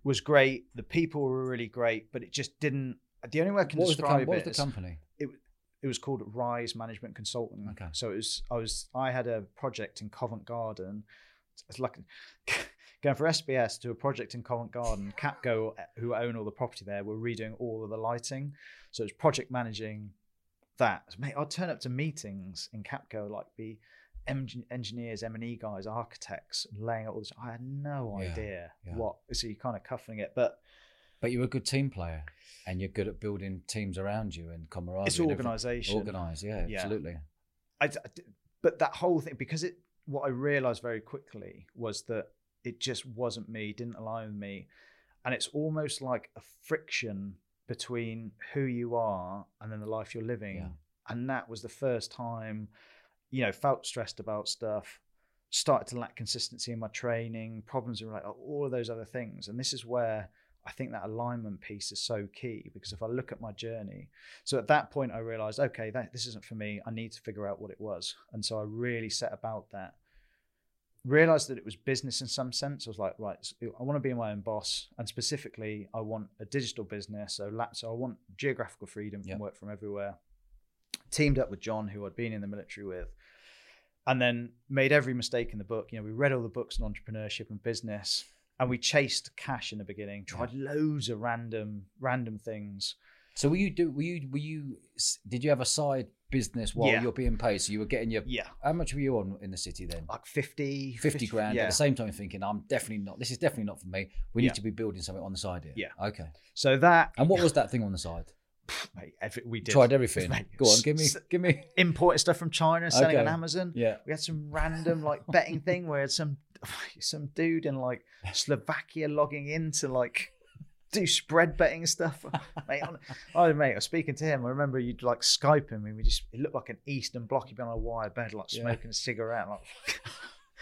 Speaker 1: was great. The people were really great, but it just didn't. The only way I can
Speaker 3: What was, the,
Speaker 1: describe
Speaker 3: what
Speaker 1: it
Speaker 3: was the company?
Speaker 1: it it was called Rise Management Consulting.
Speaker 3: Okay.
Speaker 1: So it was I was I had a project in Covent Garden. It's like going for SBS to a project in Covent Garden. Capco, who own all the property there, were redoing all of the lighting. So it was project managing that. Mate, I'd turn up to meetings in Capco, like be engineers, M and E guys, architects, laying out all this. I had no
Speaker 3: Yeah,
Speaker 1: idea
Speaker 3: yeah.
Speaker 1: what. So you're kind of cuffing it, but
Speaker 3: But you're a good team player, and you're good at building teams around you and camaraderie.
Speaker 1: it's organisation.
Speaker 3: Organised, yeah,
Speaker 1: Yeah.
Speaker 3: absolutely.
Speaker 1: I, but that whole thing because it what I realized very quickly was that it just wasn't me, didn't align with me, and it's almost like a friction between who you are and then the life you're living,
Speaker 3: Yeah.
Speaker 1: and that was the first time, you know, felt stressed about stuff, started to lack consistency in my training, problems with like all of those other things, and this is where. I think that alignment piece is so key because if I look at my journey, so at that point, I realized, okay, that, this isn't for me. I need to figure out what it was. And so I really set about that. Realized that it was business in some sense. I was like, right, I want to be my own boss. And specifically, I want a digital business. So, so I want geographical freedom, can work from everywhere. Teamed up with John, who I'd been in the military with. And then made every mistake in the book. You know, we read all the books on entrepreneurship and business, and we chased cash in the beginning. Tried loads of random, random things.
Speaker 3: So were you do were you were you did you have a side business while
Speaker 1: Yeah.
Speaker 3: you're being paid? So you were getting your
Speaker 1: Yeah,
Speaker 3: how much were you on in the city then?
Speaker 1: like 50,
Speaker 3: 50 grand
Speaker 1: Yeah.
Speaker 3: at the same time thinking i'm definitely not this is definitely not for me we need to be building something on the side here
Speaker 1: Yeah.
Speaker 3: okay
Speaker 1: So that
Speaker 3: and what was that thing on the side
Speaker 1: mate, every, we did
Speaker 3: tried everything
Speaker 1: Mate,
Speaker 3: go on give me
Speaker 1: s-
Speaker 3: give me
Speaker 1: imported stuff from China, selling on Amazon.
Speaker 3: yeah
Speaker 1: We had some random like betting thing where some some dude in like Slovakia logging in to like do spread betting stuff. mate, hon- oh mate, I was speaking to him. I remember you'd like Skype him and we just it looked like an Eastern bloc. He'd be on a wire bed, like
Speaker 3: Yeah.
Speaker 1: smoking a cigarette. Like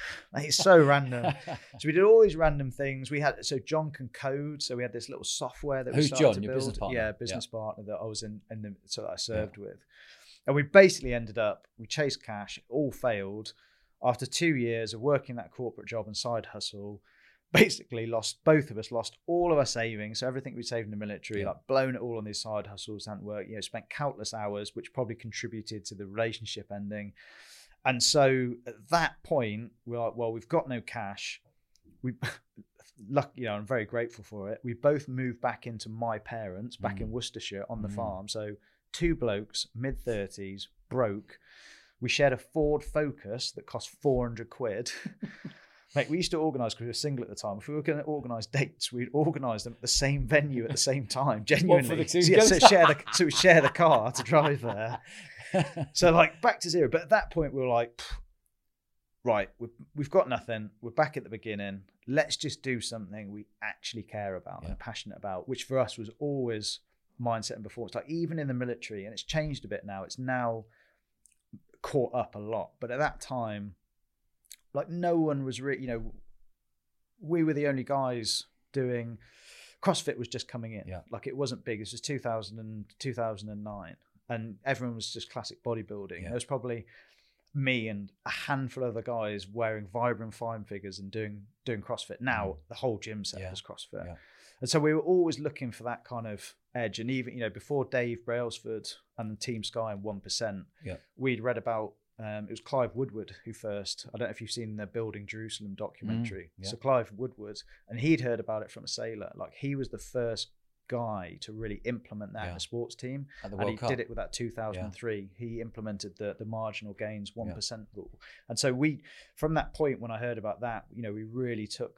Speaker 1: mate, it's so random. So we did all these random things. We had so John can code. So we had this little software that we started
Speaker 3: John,
Speaker 1: to
Speaker 3: your
Speaker 1: build.
Speaker 3: business partner?
Speaker 1: Yeah,
Speaker 3: Yeah.
Speaker 1: business partner that I was in, in the so that I served with. And we basically ended up we chased cash, it all failed. After two years of working that corporate job and side hustle, basically lost both of us lost all of our savings. So everything we saved in the military,
Speaker 3: Yeah.
Speaker 1: like blown it all on these side hustles, hadn't worked. You know, spent countless hours, which probably contributed to the relationship ending. And so at that point, we're like, well, we've got no cash. We, luck, you know, I'm very grateful for it. We both moved back into my parents, back in
Speaker 3: Mm.
Speaker 1: Worcestershire on the
Speaker 3: Mm.
Speaker 1: farm. So two blokes, mid thirties, broke. We shared a Ford Focus that cost 400 quid. Mate, we used to organise because we were single at the time. If we were going to organise dates, we'd organise them at the same venue at the same time. Genuinely,
Speaker 3: the two
Speaker 1: So, yeah, so share the so we share the car to drive there. So like back to zero. But at that point, we were like, right, we've, we've got nothing. We're back at the beginning. Let's just do something we actually care about
Speaker 3: Yeah.
Speaker 1: and passionate about, which for us was always mindset and performance. Like even in the military, and it's changed a bit now. It's now caught up a lot, but at that time, like no one was really, you know, we were the only guys doing. CrossFit was just coming in.
Speaker 3: Yeah.
Speaker 1: Like it wasn't big. This was 2000 and 2009. And everyone was just classic bodybuilding.
Speaker 3: Yeah.
Speaker 1: There was probably me and a handful of other guys wearing Vibram FiveFingers and doing doing CrossFit. Now the whole gym set
Speaker 3: Mm. Yeah.
Speaker 1: was CrossFit.
Speaker 3: Yeah.
Speaker 1: And so we were always looking for that kind of edge. And even, you know, before Dave Brailsford and Team Sky and 1%,
Speaker 3: Yeah.
Speaker 1: we'd read about, um, it was Clive Woodward who first, I don't know if you've seen the Building Jerusalem documentary.
Speaker 3: Mm, yeah.
Speaker 1: So Clive Woodward, and he'd heard about it from a sailor. Like he was the first guy to really implement that in
Speaker 3: Yeah.
Speaker 1: a sports team. And he
Speaker 3: Cup.
Speaker 1: did it with that 2003. He implemented the the marginal gains one
Speaker 3: Yeah.
Speaker 1: rule, and so we from that point when I heard about that, you know, we really took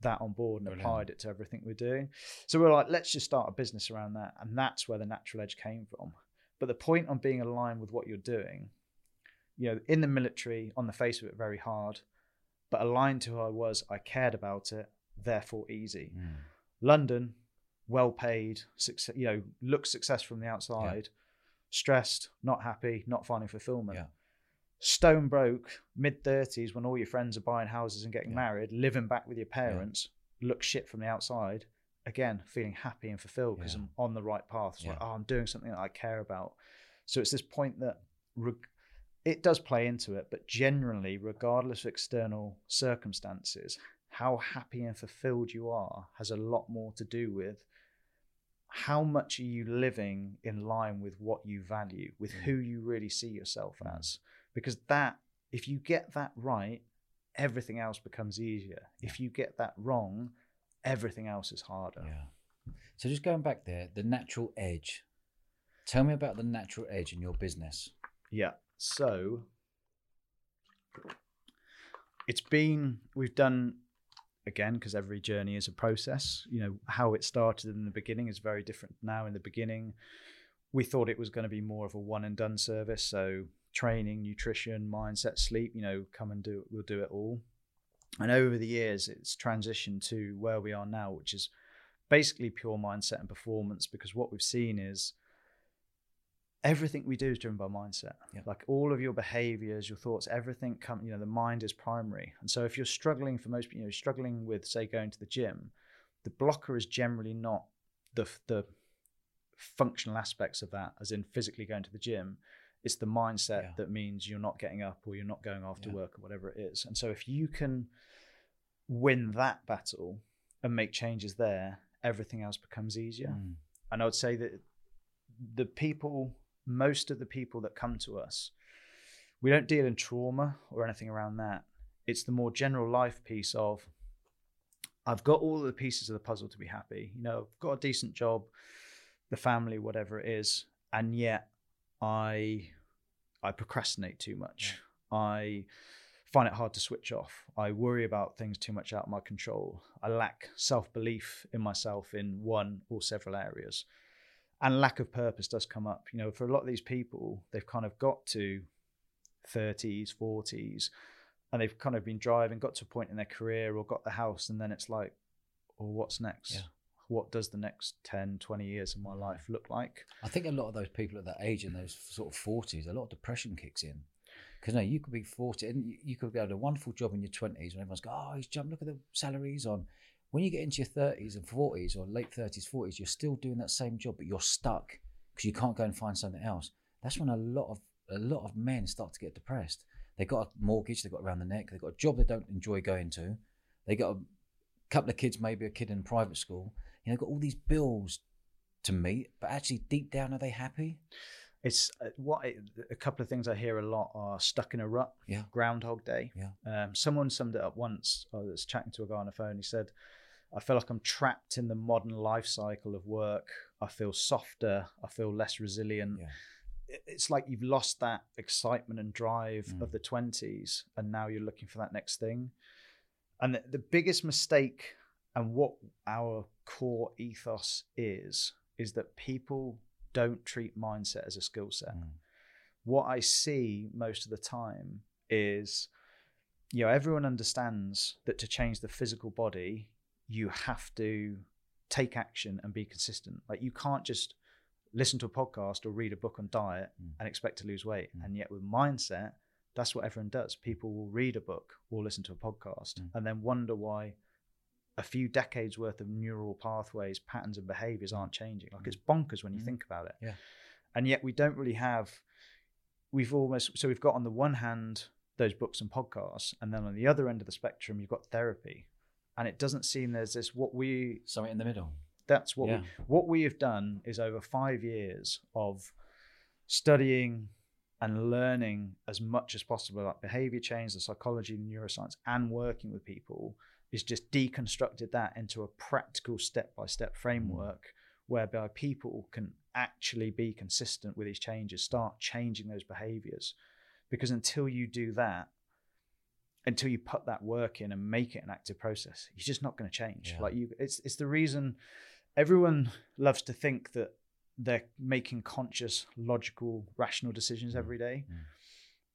Speaker 1: that on board and
Speaker 3: Brilliant.
Speaker 1: applied it to everything we're doing. So we we're like, let's just start a business around that, and that's where the natural edge came from. But the point on being aligned with what you're doing, you know, in the military, on the face of it, very hard, but aligned to who I was, I cared about it, therefore easy.
Speaker 3: Mm.
Speaker 1: London, well paid, success, you know, looks success from the outside, stressed, not happy, not finding fulfillment.
Speaker 3: Yeah.
Speaker 1: Stone broke, mid 30s, when all your friends are buying houses and getting
Speaker 3: Yeah.
Speaker 1: married, living back with your parents, look shit from the outside. Again, feeling happy and fulfilled because
Speaker 3: Yeah.
Speaker 1: I'm on the right path. It's like, oh, I'm doing something that I care about. So it's this point that reg- it does play into it, but generally, regardless of external circumstances, how happy and fulfilled you are has a lot more to do with how much are you living in line with what you value, with
Speaker 3: Mm.
Speaker 1: who you really see yourself
Speaker 3: Mm.
Speaker 1: as. Because that, if you get that right, everything else becomes easier. If you get that wrong, everything else is harder.
Speaker 3: Yeah. So just going back there, the natural edge. Tell me about the natural edge in your business.
Speaker 1: Yeah. So it's been, we've done, again, because every journey is a process. You know, how it started in the beginning is very different now. In the beginning, we thought it was going to be more of a one and done service. So training, nutrition, mindset, sleep, you know, come and do it, we'll do it all. And over the years, it's transitioned to where we are now, which is basically pure mindset and performance. Because what we've seen is everything we do is driven by mindset.
Speaker 3: Yeah.
Speaker 1: Like all of your behaviors, your thoughts, everything come, you know, the mind is primary. And so if you're struggling for most, you know, struggling with, say, going to the gym, the blocker is generally not the, the functional aspects of that, as in physically going to the gym. It's the mindset
Speaker 3: Yeah.
Speaker 1: that means you're not getting up or you're not going after
Speaker 3: Yeah.
Speaker 1: work or whatever it is. And so if you can win that battle and make changes there, everything else becomes easier.
Speaker 3: Mm.
Speaker 1: And I would say that the people, most of the people that come to us, we don't deal in trauma or anything around that. It's the more general life piece of I've got all the pieces of the puzzle to be happy. You know, I've got a decent job, the family, whatever it is, and yet I I procrastinate too much. I find it hard to switch off. I worry about things too much out of my control. I lack self belief in myself in one or several areas. And lack of purpose does come up. You know, for a lot of these people, they've kind of got to 30s, 40s, and they've kind of been driving, got to a point in their career or got the house, and then it's like, well, what's next?
Speaker 3: Yeah.
Speaker 1: What does the next 10, 20 years of my mm. life look like?
Speaker 3: I think a lot of those people at that age, in those sort of forties, a lot of depression kicks in. Because no, you could be forty, and you- could have a wonderful job in your twenties, when everyone's go, "Oh, he's jumped. Look at the salaries on." When you get into your thirties and forties, or late thirties, forties, you're still doing that same job, but you're stuck because you can't go and find something else. That's when a lot of a lot of men start to get depressed. They got a mortgage, they got around the neck, they got a job they don't enjoy going to, they got a couple of kids, maybe a kid in private school. You know, got all these bills to meet, but actually deep down, are they happy?
Speaker 1: It's uh, what it, a couple of things I hear a lot are stuck in a rut.
Speaker 3: Yeah.
Speaker 1: Groundhog Day.
Speaker 3: Yeah.
Speaker 1: Um, someone summed it up once. I was chatting to a guy on the phone. He said, "I feel like I'm trapped in the modern life cycle of work. I feel softer. I feel less resilient.
Speaker 3: Yeah.
Speaker 1: It's like you've lost that excitement and drive
Speaker 3: Mm.
Speaker 1: of the twenties, and now you're looking for that next thing. And the, the biggest mistake, and what our core ethos is, is that people don't treat mindset as a skill set
Speaker 3: Mm.
Speaker 1: what I see most of the time is you know, everyone understands that to change the physical body, you have to take action and be consistent. Like you can't just listen to a podcast or read a book on diet
Speaker 3: Mm.
Speaker 1: and expect to lose weight.
Speaker 3: Mm.
Speaker 1: And yet with mindset, that's what everyone does. People will read a book or listen to a podcast
Speaker 3: Mm.
Speaker 1: and then wonder why a few decades worth of neural pathways, patterns, and behaviors aren't changing. Like it's bonkers when you
Speaker 3: Mm.
Speaker 1: think about it.
Speaker 3: Yeah.
Speaker 1: And yet we don't really have, we've almost, so we've got on the one hand those books and podcasts, and then on the other end of the spectrum, you've got therapy. And it doesn't seem there's this, what we,
Speaker 3: Something in the middle.
Speaker 1: that's what
Speaker 3: Yeah.
Speaker 1: we, what we have done is over five years of studying and learning as much as possible about behavior change, the psychology, the neuroscience, and working with people is just deconstructed that into a practical step by step framework whereby people can actually be consistent with these changes, start changing those behaviors. Because until you do that, until you put that work in and make it an active process, you're just not going to change.
Speaker 3: Yeah.
Speaker 1: Like you, it's it's the reason everyone loves to think that they're making conscious, logical, rational decisions
Speaker 3: Mm.
Speaker 1: every day.
Speaker 3: Mm.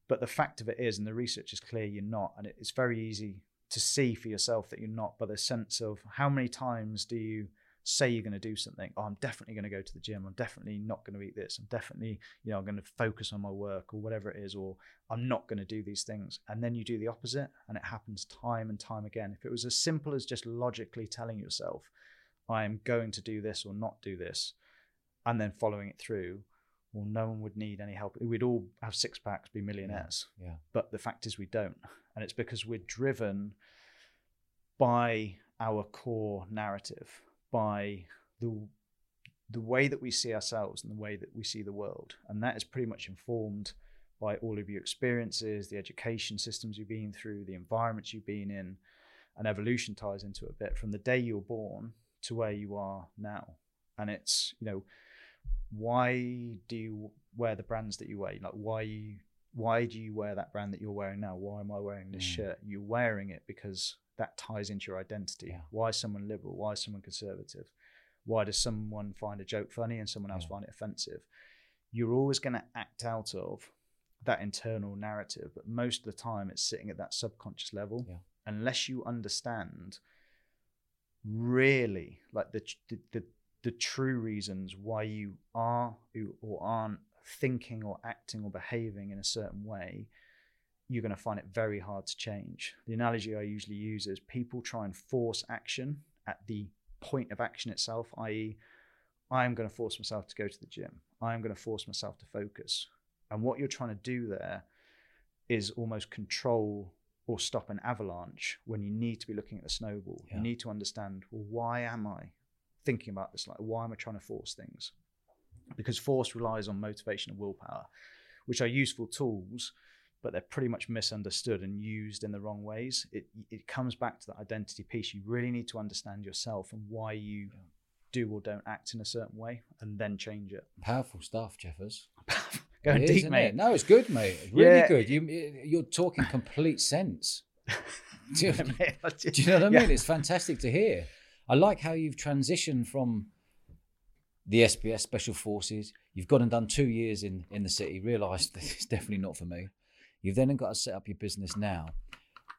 Speaker 1: But the fact of it is, and the research is clear, you're not. And it- it's very easy to see for yourself that you're not. But the sense of how many times do you say you're going to do something? Oh, I'm definitely going to go to the gym. I'm definitely not going to eat this. I'm definitely, you know, I'm going to focus on my work or whatever it is, or I'm not going to do these things. And then you do the opposite, and it happens time and time again. If it was as simple as just logically telling yourself, I am going to do this or not do this, and then following it through, well, no one would need any help. We'd all have six packs, be millionaires.
Speaker 3: Yeah.
Speaker 1: But the fact is, we don't. And it's because we're driven by our core narrative, by the the way that we see ourselves and the way that we see the world. And that is pretty much informed by all of your experiences, the education systems you've been through, the environments you've been in, and evolution ties into it a bit from the day you were born to where you are now. And it's, you know, why do you wear the brands that you wear? Like why you why do you wear that brand that you're wearing now? Why am I wearing this
Speaker 3: Mm.
Speaker 1: shirt? You're wearing it because that ties into your identity.
Speaker 3: Yeah.
Speaker 1: Why is someone liberal? Why is someone conservative? Why does someone find a joke funny and someone else
Speaker 3: Yeah.
Speaker 1: find it offensive? You're always going to act out of that internal narrative, but most of the time it's sitting at that subconscious level.
Speaker 3: Yeah.
Speaker 1: Unless you understand really like the, the the the true reasons why you are or aren't thinking or acting or behaving in a certain way, you're going to find it very hard to change. The analogy I usually use is people try and force action at the point of action itself, i.e., I am going to force myself to go to the gym. I am going to force myself to focus. And what you're trying to do there is almost control or stop an avalanche when you need to be looking at the snowball.
Speaker 3: Yeah.
Speaker 1: You need to understand, well, why am I thinking about this? Like, why am I trying to force things? Because force relies on motivation and willpower, which are useful tools, but they're pretty much misunderstood and used in the wrong ways. It it comes back to that identity piece. You really need to understand yourself and why you
Speaker 3: Yeah.
Speaker 1: do or don't act in a certain way, and then change it.
Speaker 3: Powerful stuff, Jeffers.
Speaker 1: Going
Speaker 3: is,
Speaker 1: deep, mate.
Speaker 3: it? No, it's good, mate. It's really
Speaker 1: Yeah.
Speaker 3: good. You, you're talking complete sense. Do you, do you know what I
Speaker 1: Yeah.
Speaker 3: mean? It's fantastic to hear. I like how you've transitioned from the SBS Special Forces. You've gone and done two years in, in the city, realised that it's definitely not for me. You've then got to set up your business now.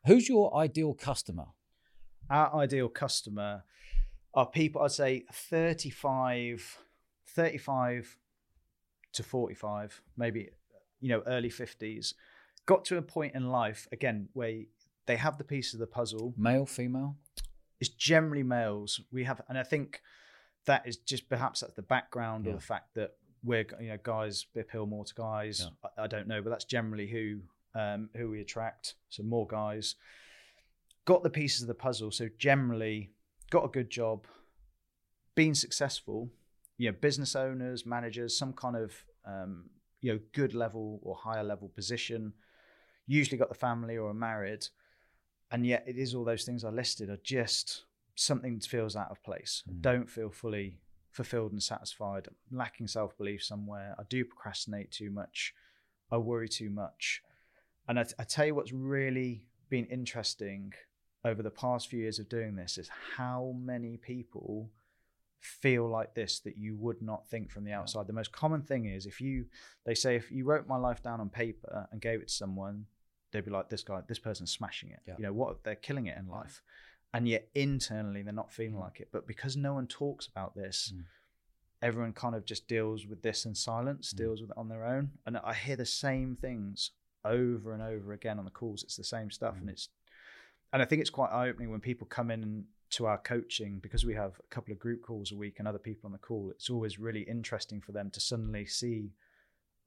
Speaker 3: Who's your ideal customer?
Speaker 1: our ideal customer are people i'd say 35 35 to 45 maybe you know early 50s got to a point in life again where they have the piece of the puzzle
Speaker 3: Male, female?
Speaker 1: it's generally males we have and i think that is just perhaps that's the background or
Speaker 3: Yeah.
Speaker 1: the fact that we're you know guys appeal more to guys. I, I don't know but that's generally who um who we attract. So more guys. Got the pieces of the puzzle. So generally got a good job. Been successful. You know business owners managers some kind of um you know good level or higher level position. Usually got the family or are married. And yet it is all those things I listed are just something that feels out of place.
Speaker 3: Mm.
Speaker 1: don't feel fully fulfilled and satisfied. I'm lacking self belief somewhere. I do procrastinate too much. I worry too much. And I, I tell you what's really been interesting over the past few years of doing this is how many people feel like this that you would not think from the outside. The most common thing is if you, they say, if you wrote my life down on paper and gave it to someone, they'd be like, "This guy, this person's smashing it."
Speaker 3: Yeah.
Speaker 1: You know what? They're killing it in life, and yet internally they're not feeling like it. But because no one talks about this,
Speaker 3: Mm.
Speaker 1: everyone kind of just deals with this in silence,
Speaker 3: Mm.
Speaker 1: deals with it on their own. And I hear the same things over and over again on the calls. It's the same stuff, and
Speaker 3: Mm.
Speaker 1: it's and I think it's quite eye opening when people come in to our coaching because we have a couple of group calls a week and other people on the call. It's always really interesting for them to suddenly see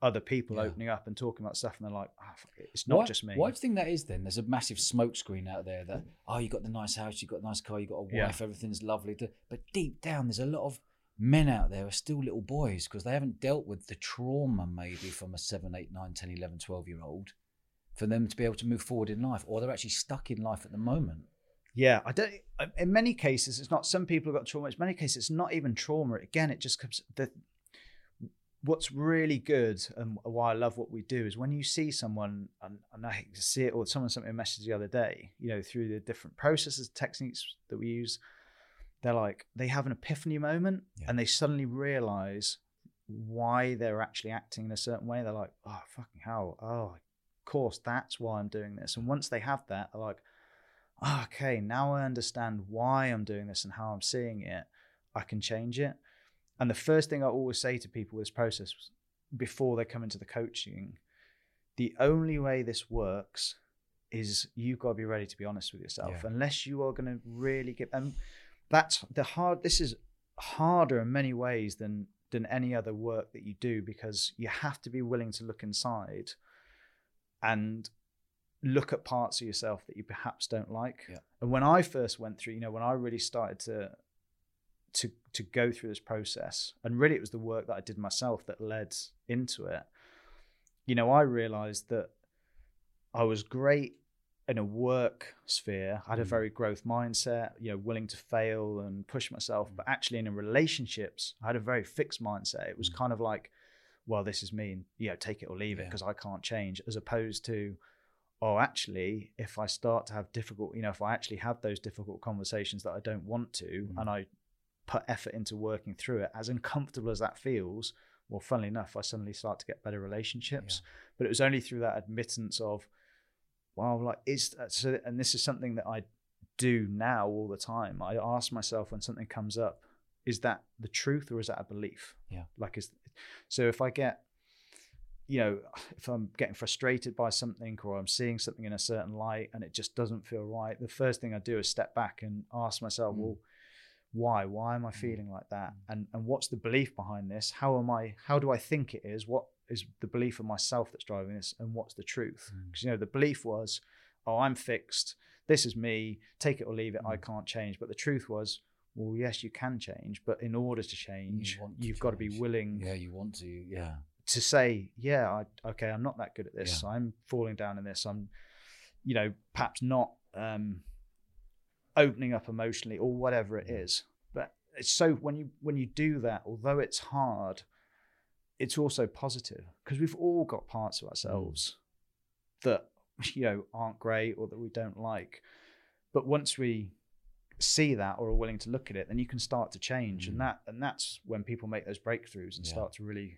Speaker 1: other people
Speaker 3: Yeah.
Speaker 1: opening up and talking about stuff, and they're like, oh, "It's not
Speaker 3: why,
Speaker 1: just me."
Speaker 3: Why do you think that is then? There's a massive smokescreen out there that, oh, you got the nice house, you got a nice car, you got a wife,
Speaker 1: Yeah.
Speaker 3: everything's lovely. But deep down, there's a lot of men out there who are still little boys because they haven't dealt with the trauma maybe from a 7, 8, 9, 10, 11, 12 year old for them to be able to move forward in life or they're actually stuck in life at the moment.
Speaker 1: Yeah, I don't. In many cases, it's not. Some people have got trauma. In many cases, it's not even trauma. Again, it just comes. The what's really good and why I love what we do is when you see someone and, and I see it, or someone sent me a message the other day. You know, through the different processes, techniques that we use, they're like they have an epiphany moment
Speaker 3: Yeah.
Speaker 1: and they suddenly realize why they're actually acting in a certain way. They're like, oh fucking hell, oh, of course, that's why I'm doing this. And once they have that, they're like "Ah, okay, now I understand why I'm doing this and how I'm seeing it. I can change it. And the first thing I always say to people with this process before they come into the coaching, the only way this works is you've got to be ready to be honest with yourself.
Speaker 3: Yeah.
Speaker 1: Unless you are going to really get, and that's the hard. This is harder in many ways than than any other work that you do because you have to be willing to look inside and look at parts of yourself that you perhaps don't like.
Speaker 3: Yeah.
Speaker 1: And when I first went through, you know, when I really started to to to go through this process, and really it was the work that I did myself that led into it. You know, I realized that I was great in a work sphere. I had a
Speaker 3: Mm.
Speaker 1: very growth mindset, you know, willing to fail and push myself.
Speaker 3: Mm.
Speaker 1: But actually, in a relationships, I had a very fixed mindset. It was
Speaker 3: Mm.
Speaker 1: kind of like, well, this is me, and you know, take it or leave it
Speaker 3: Yeah.
Speaker 1: because I can't change. As opposed to, oh, actually, if I start to have difficult, you know, if I actually have those difficult conversations that I don't want to,
Speaker 3: Mm.
Speaker 1: and I put effort into working through it, as uncomfortable as that feels, well, funnily enough, I suddenly start to get better relationships. But it was only through that admittance of, wow, like is so, and this is something that I do now all the time. I ask myself when something comes up, is that the truth or is that a belief?
Speaker 3: Yeah.
Speaker 1: Like is so if I get you know, if I'm getting frustrated by something or I'm seeing something in a certain light and it just doesn't feel right, the first thing I do is step back and ask myself,
Speaker 3: Mm.
Speaker 1: well, why? Why am I
Speaker 3: Mm.
Speaker 1: feeling like that? And and what's the belief behind this? How am I? How do I think it is? What is the belief of myself that's driving this? And what's the truth?
Speaker 3: Mm.
Speaker 1: Because you know the belief was, oh, I'm fixed. This is me. Take it or leave it. I
Speaker 3: Mm.
Speaker 1: can't change. But the truth was, well, yes, you can change. But in order to change,
Speaker 3: to
Speaker 1: you've got to be willing
Speaker 3: Yeah, you want to. Yeah.
Speaker 1: to say, yeah, I, okay, I'm not that good at this.
Speaker 3: Yeah.
Speaker 1: I'm falling down in this. I'm, you know, perhaps not um, opening up emotionally or whatever it is. But it's so when you when you do that, although it's hard, it's also positive because we've all got parts of ourselves that you know aren't great or that we don't like. But once we see that or are willing to look at it, then you can start to change,
Speaker 3: Mm.
Speaker 1: and that and that's when people make those breakthroughs and
Speaker 3: Yeah.
Speaker 1: start to really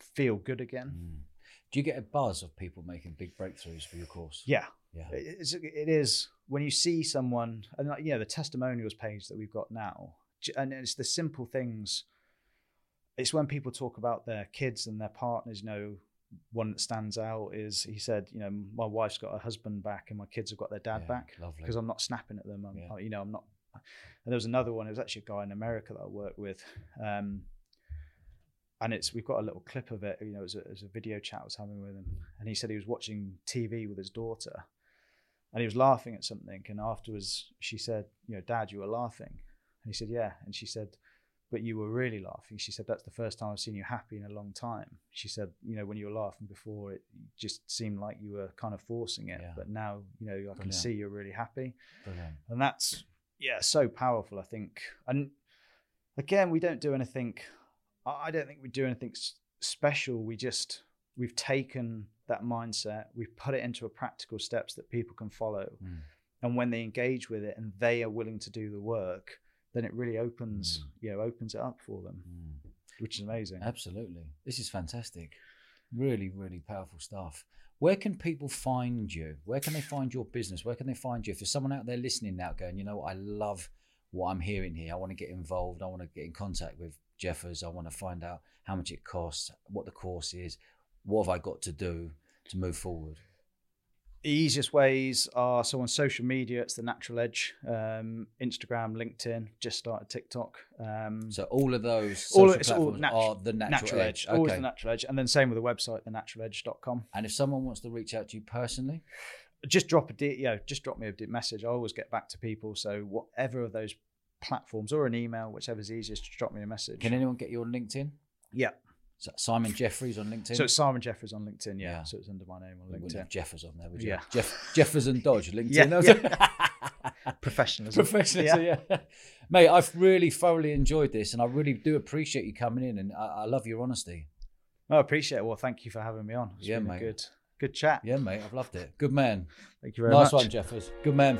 Speaker 1: feel good again.
Speaker 3: Mm. Do you get a buzz of people making big breakthroughs for your course?
Speaker 1: Yeah,
Speaker 3: Yeah.
Speaker 1: it- it's, it is when you see someone, and like, you know, the testimonials page that we've got now, and it's the simple things. It's when people talk about their kids and their partners. You know, one that stands out is he said, you know, my wife's got her husband back and my kids have got their dad
Speaker 3: Yeah,
Speaker 1: back because I'm not snapping at them. I'm,
Speaker 3: Yeah.
Speaker 1: You know, I'm not. And there was another one. It was actually a guy in America that I worked with, um, and it's we've got a little clip of it. You know, it was a, it was a video chat I was having with him, and he said he was watching TV with his daughter, and he was laughing at something. And afterwards, she said, "You know, Dad, you were laughing," and he said, "Yeah," and she said. But you were really laughing. She said, That's the first time I've seen you happy in a long time. She said, You know, when you were laughing before, it just seemed like you were kind of forcing it.
Speaker 3: Yeah.
Speaker 1: But now, you know, I can see you're really happy
Speaker 3: Brilliant.
Speaker 1: and that's yeah so powerful i think and again we don't do anything I don't think we do anything special we just we've taken that mindset we've put it into a practical steps that people can follow
Speaker 3: Mm.
Speaker 1: and when they engage with it and they are willing to do the work then it really opens
Speaker 3: Mm.
Speaker 1: you know opens it up for them
Speaker 3: Mm.
Speaker 1: which is amazing
Speaker 3: Absolutely. This is fantastic. Really, really powerful stuff. Where can people find you? Where can they find your business? Where can they find you? If there's someone out there listening now going, you know what, I love what I'm hearing here. I want to get involved. I want to get in contact with Jeffers. I want to find out how much it costs, what the course is, what have I got to do to move forward.
Speaker 1: The easiest ways are so on social media, it's the Natural Edge, um, Instagram, LinkedIn. Just started TikTok. Um,
Speaker 3: So all of those
Speaker 1: All-
Speaker 3: of,
Speaker 1: it's all natu-
Speaker 3: are the natural,
Speaker 1: Natural
Speaker 3: edge.
Speaker 1: Edge, always the Natural Edge, and then same with the website, thenaturaledge.com.
Speaker 3: and if someone wants to reach out to you personally,
Speaker 1: Just drop a D, you know, just drop me a D- message. I always get back to people. So whatever of those platforms or an email, whichever's easiest, just drop me a message.
Speaker 3: can anyone get you on LinkedIn?
Speaker 1: yeah.
Speaker 3: Simon Jefferies on LinkedIn.
Speaker 1: So it's Simon Jefferies on LinkedIn. Yeah.
Speaker 3: Yeah.
Speaker 1: So it's under my name on LinkedIn.
Speaker 3: have Jeffers on there, would you?
Speaker 1: Yeah.
Speaker 3: Jeff Jeffers and Dodge LinkedIn.
Speaker 1: Yeah,
Speaker 3: That's-
Speaker 1: Professionalism.
Speaker 3: Professional, yeah. Mate, I've really thoroughly enjoyed this, and I really do appreciate you coming in, and I, I love your honesty.
Speaker 1: I appreciate it. Well, thank you for having me on. It's
Speaker 3: Yeah,
Speaker 1: been a
Speaker 3: mate.
Speaker 1: good, good chat.
Speaker 3: Yeah, mate, I've loved it. Good man.
Speaker 1: Thank you very
Speaker 3: nice
Speaker 1: much.
Speaker 3: Nice one, Jeffers. Good man.